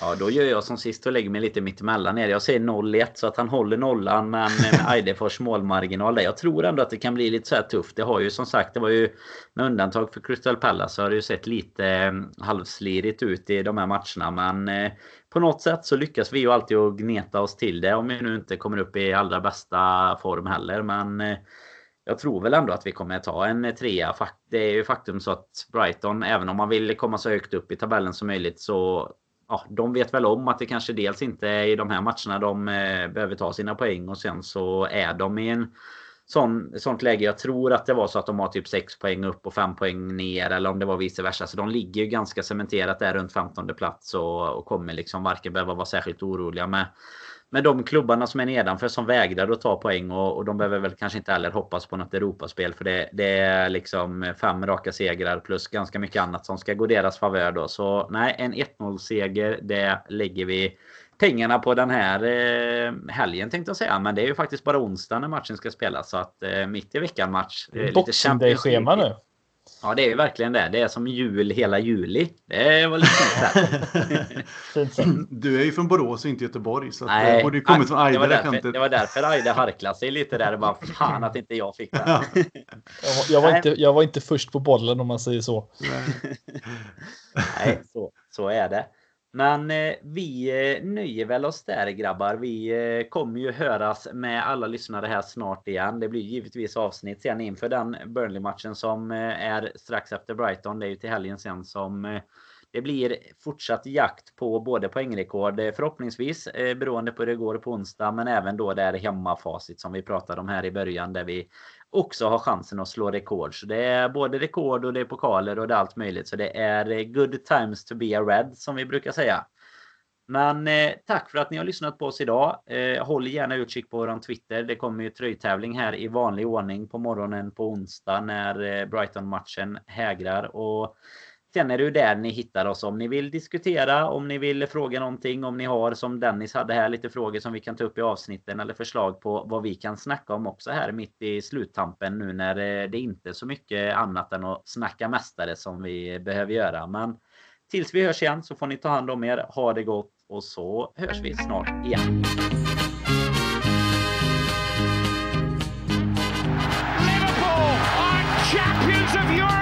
Ja, då gör jag som sist och lägger mig lite mittemellan er. Jag säger 0-1 så att han håller nollan men med Eidefors målmarginal där. Jag tror ändå att det kan bli lite så här tufft. Det har ju som sagt, det var ju med undantag för Crystal Palace så har det ju sett lite eh, halvslirigt ut i de här matcherna. Men eh, på något sätt så lyckas vi ju alltid att gneta oss till det. Om vi nu inte kommer upp i allra bästa form heller. Men eh, jag tror väl ändå att vi kommer ta en trea. Det är ju faktum så att Brighton, även om man vill komma så högt upp i tabellen som möjligt så ja, de vet väl om att det kanske dels inte är i de här matcherna de eh, behöver ta sina poäng och sen så är de i en sån, sånt läge. Jag tror att det var så att de har typ 6 poäng upp och 5 poäng ner eller om det var vice versa. Så de ligger ju ganska cementerat där runt 15 plats och, och kommer liksom varken behöva vara särskilt oroliga med med de klubbarna som är nedanför som vägrar att ta poäng och, och de behöver väl kanske inte heller hoppas på något Europaspel för det, det är liksom fem raka segrar plus ganska mycket annat som ska gå deras favör då. Så nej, en 1-0 seger det lägger vi pengarna på den här eh, helgen tänkte jag säga. Men det är ju faktiskt bara onsdag när matchen ska spelas så att eh, mitt i veckan match. Boxing Day-schema nu. Ja, det är ju verkligen det. Det är som jul hela juli. Det var lite fint Du är ju från Borås och inte Göteborg. Så Nej, det borde ju kommit från Aida. Det var därför, det var därför Aida harklade sig lite där. Det bara fan att inte jag fick. Ja. jag, var, jag, var inte, jag var inte först på bollen om man säger så. Nej, så, så är det. Men eh, vi eh, nöjer väl oss där grabbar. Vi eh, kommer ju höras med alla lyssnare här snart igen. Det blir givetvis avsnitt sen inför den Burnley-matchen som eh, är strax efter Brighton. Det är ju till helgen sen som eh, det blir fortsatt jakt på både poängrekord eh, förhoppningsvis eh, beroende på hur det går på onsdag men även då det här hemmafacit som vi pratade om här i början där vi också har chansen att slå rekord. Så det är både rekord och det är pokaler och det är allt möjligt. Så det är eh, good times to be a red som vi brukar säga. Men eh, tack för att ni har lyssnat på oss idag. Eh, håll gärna utkik på vår Twitter. Det kommer ju tröjtävling här i vanlig ordning på morgonen på onsdag när eh, Brighton-matchen hägrar. Och Sen är det ju där ni hittar oss om ni vill diskutera, om ni vill fråga någonting, om ni har som Dennis hade här lite frågor som vi kan ta upp i avsnitten eller förslag på vad vi kan snacka om också här mitt i sluttampen nu när eh, det inte är så mycket annat än att snacka mästare som vi behöver göra. Men tills vi hörs igen så får ni ta hand om er, ha det gott och så hörs vi snart igen. Liverpool are champions of Europe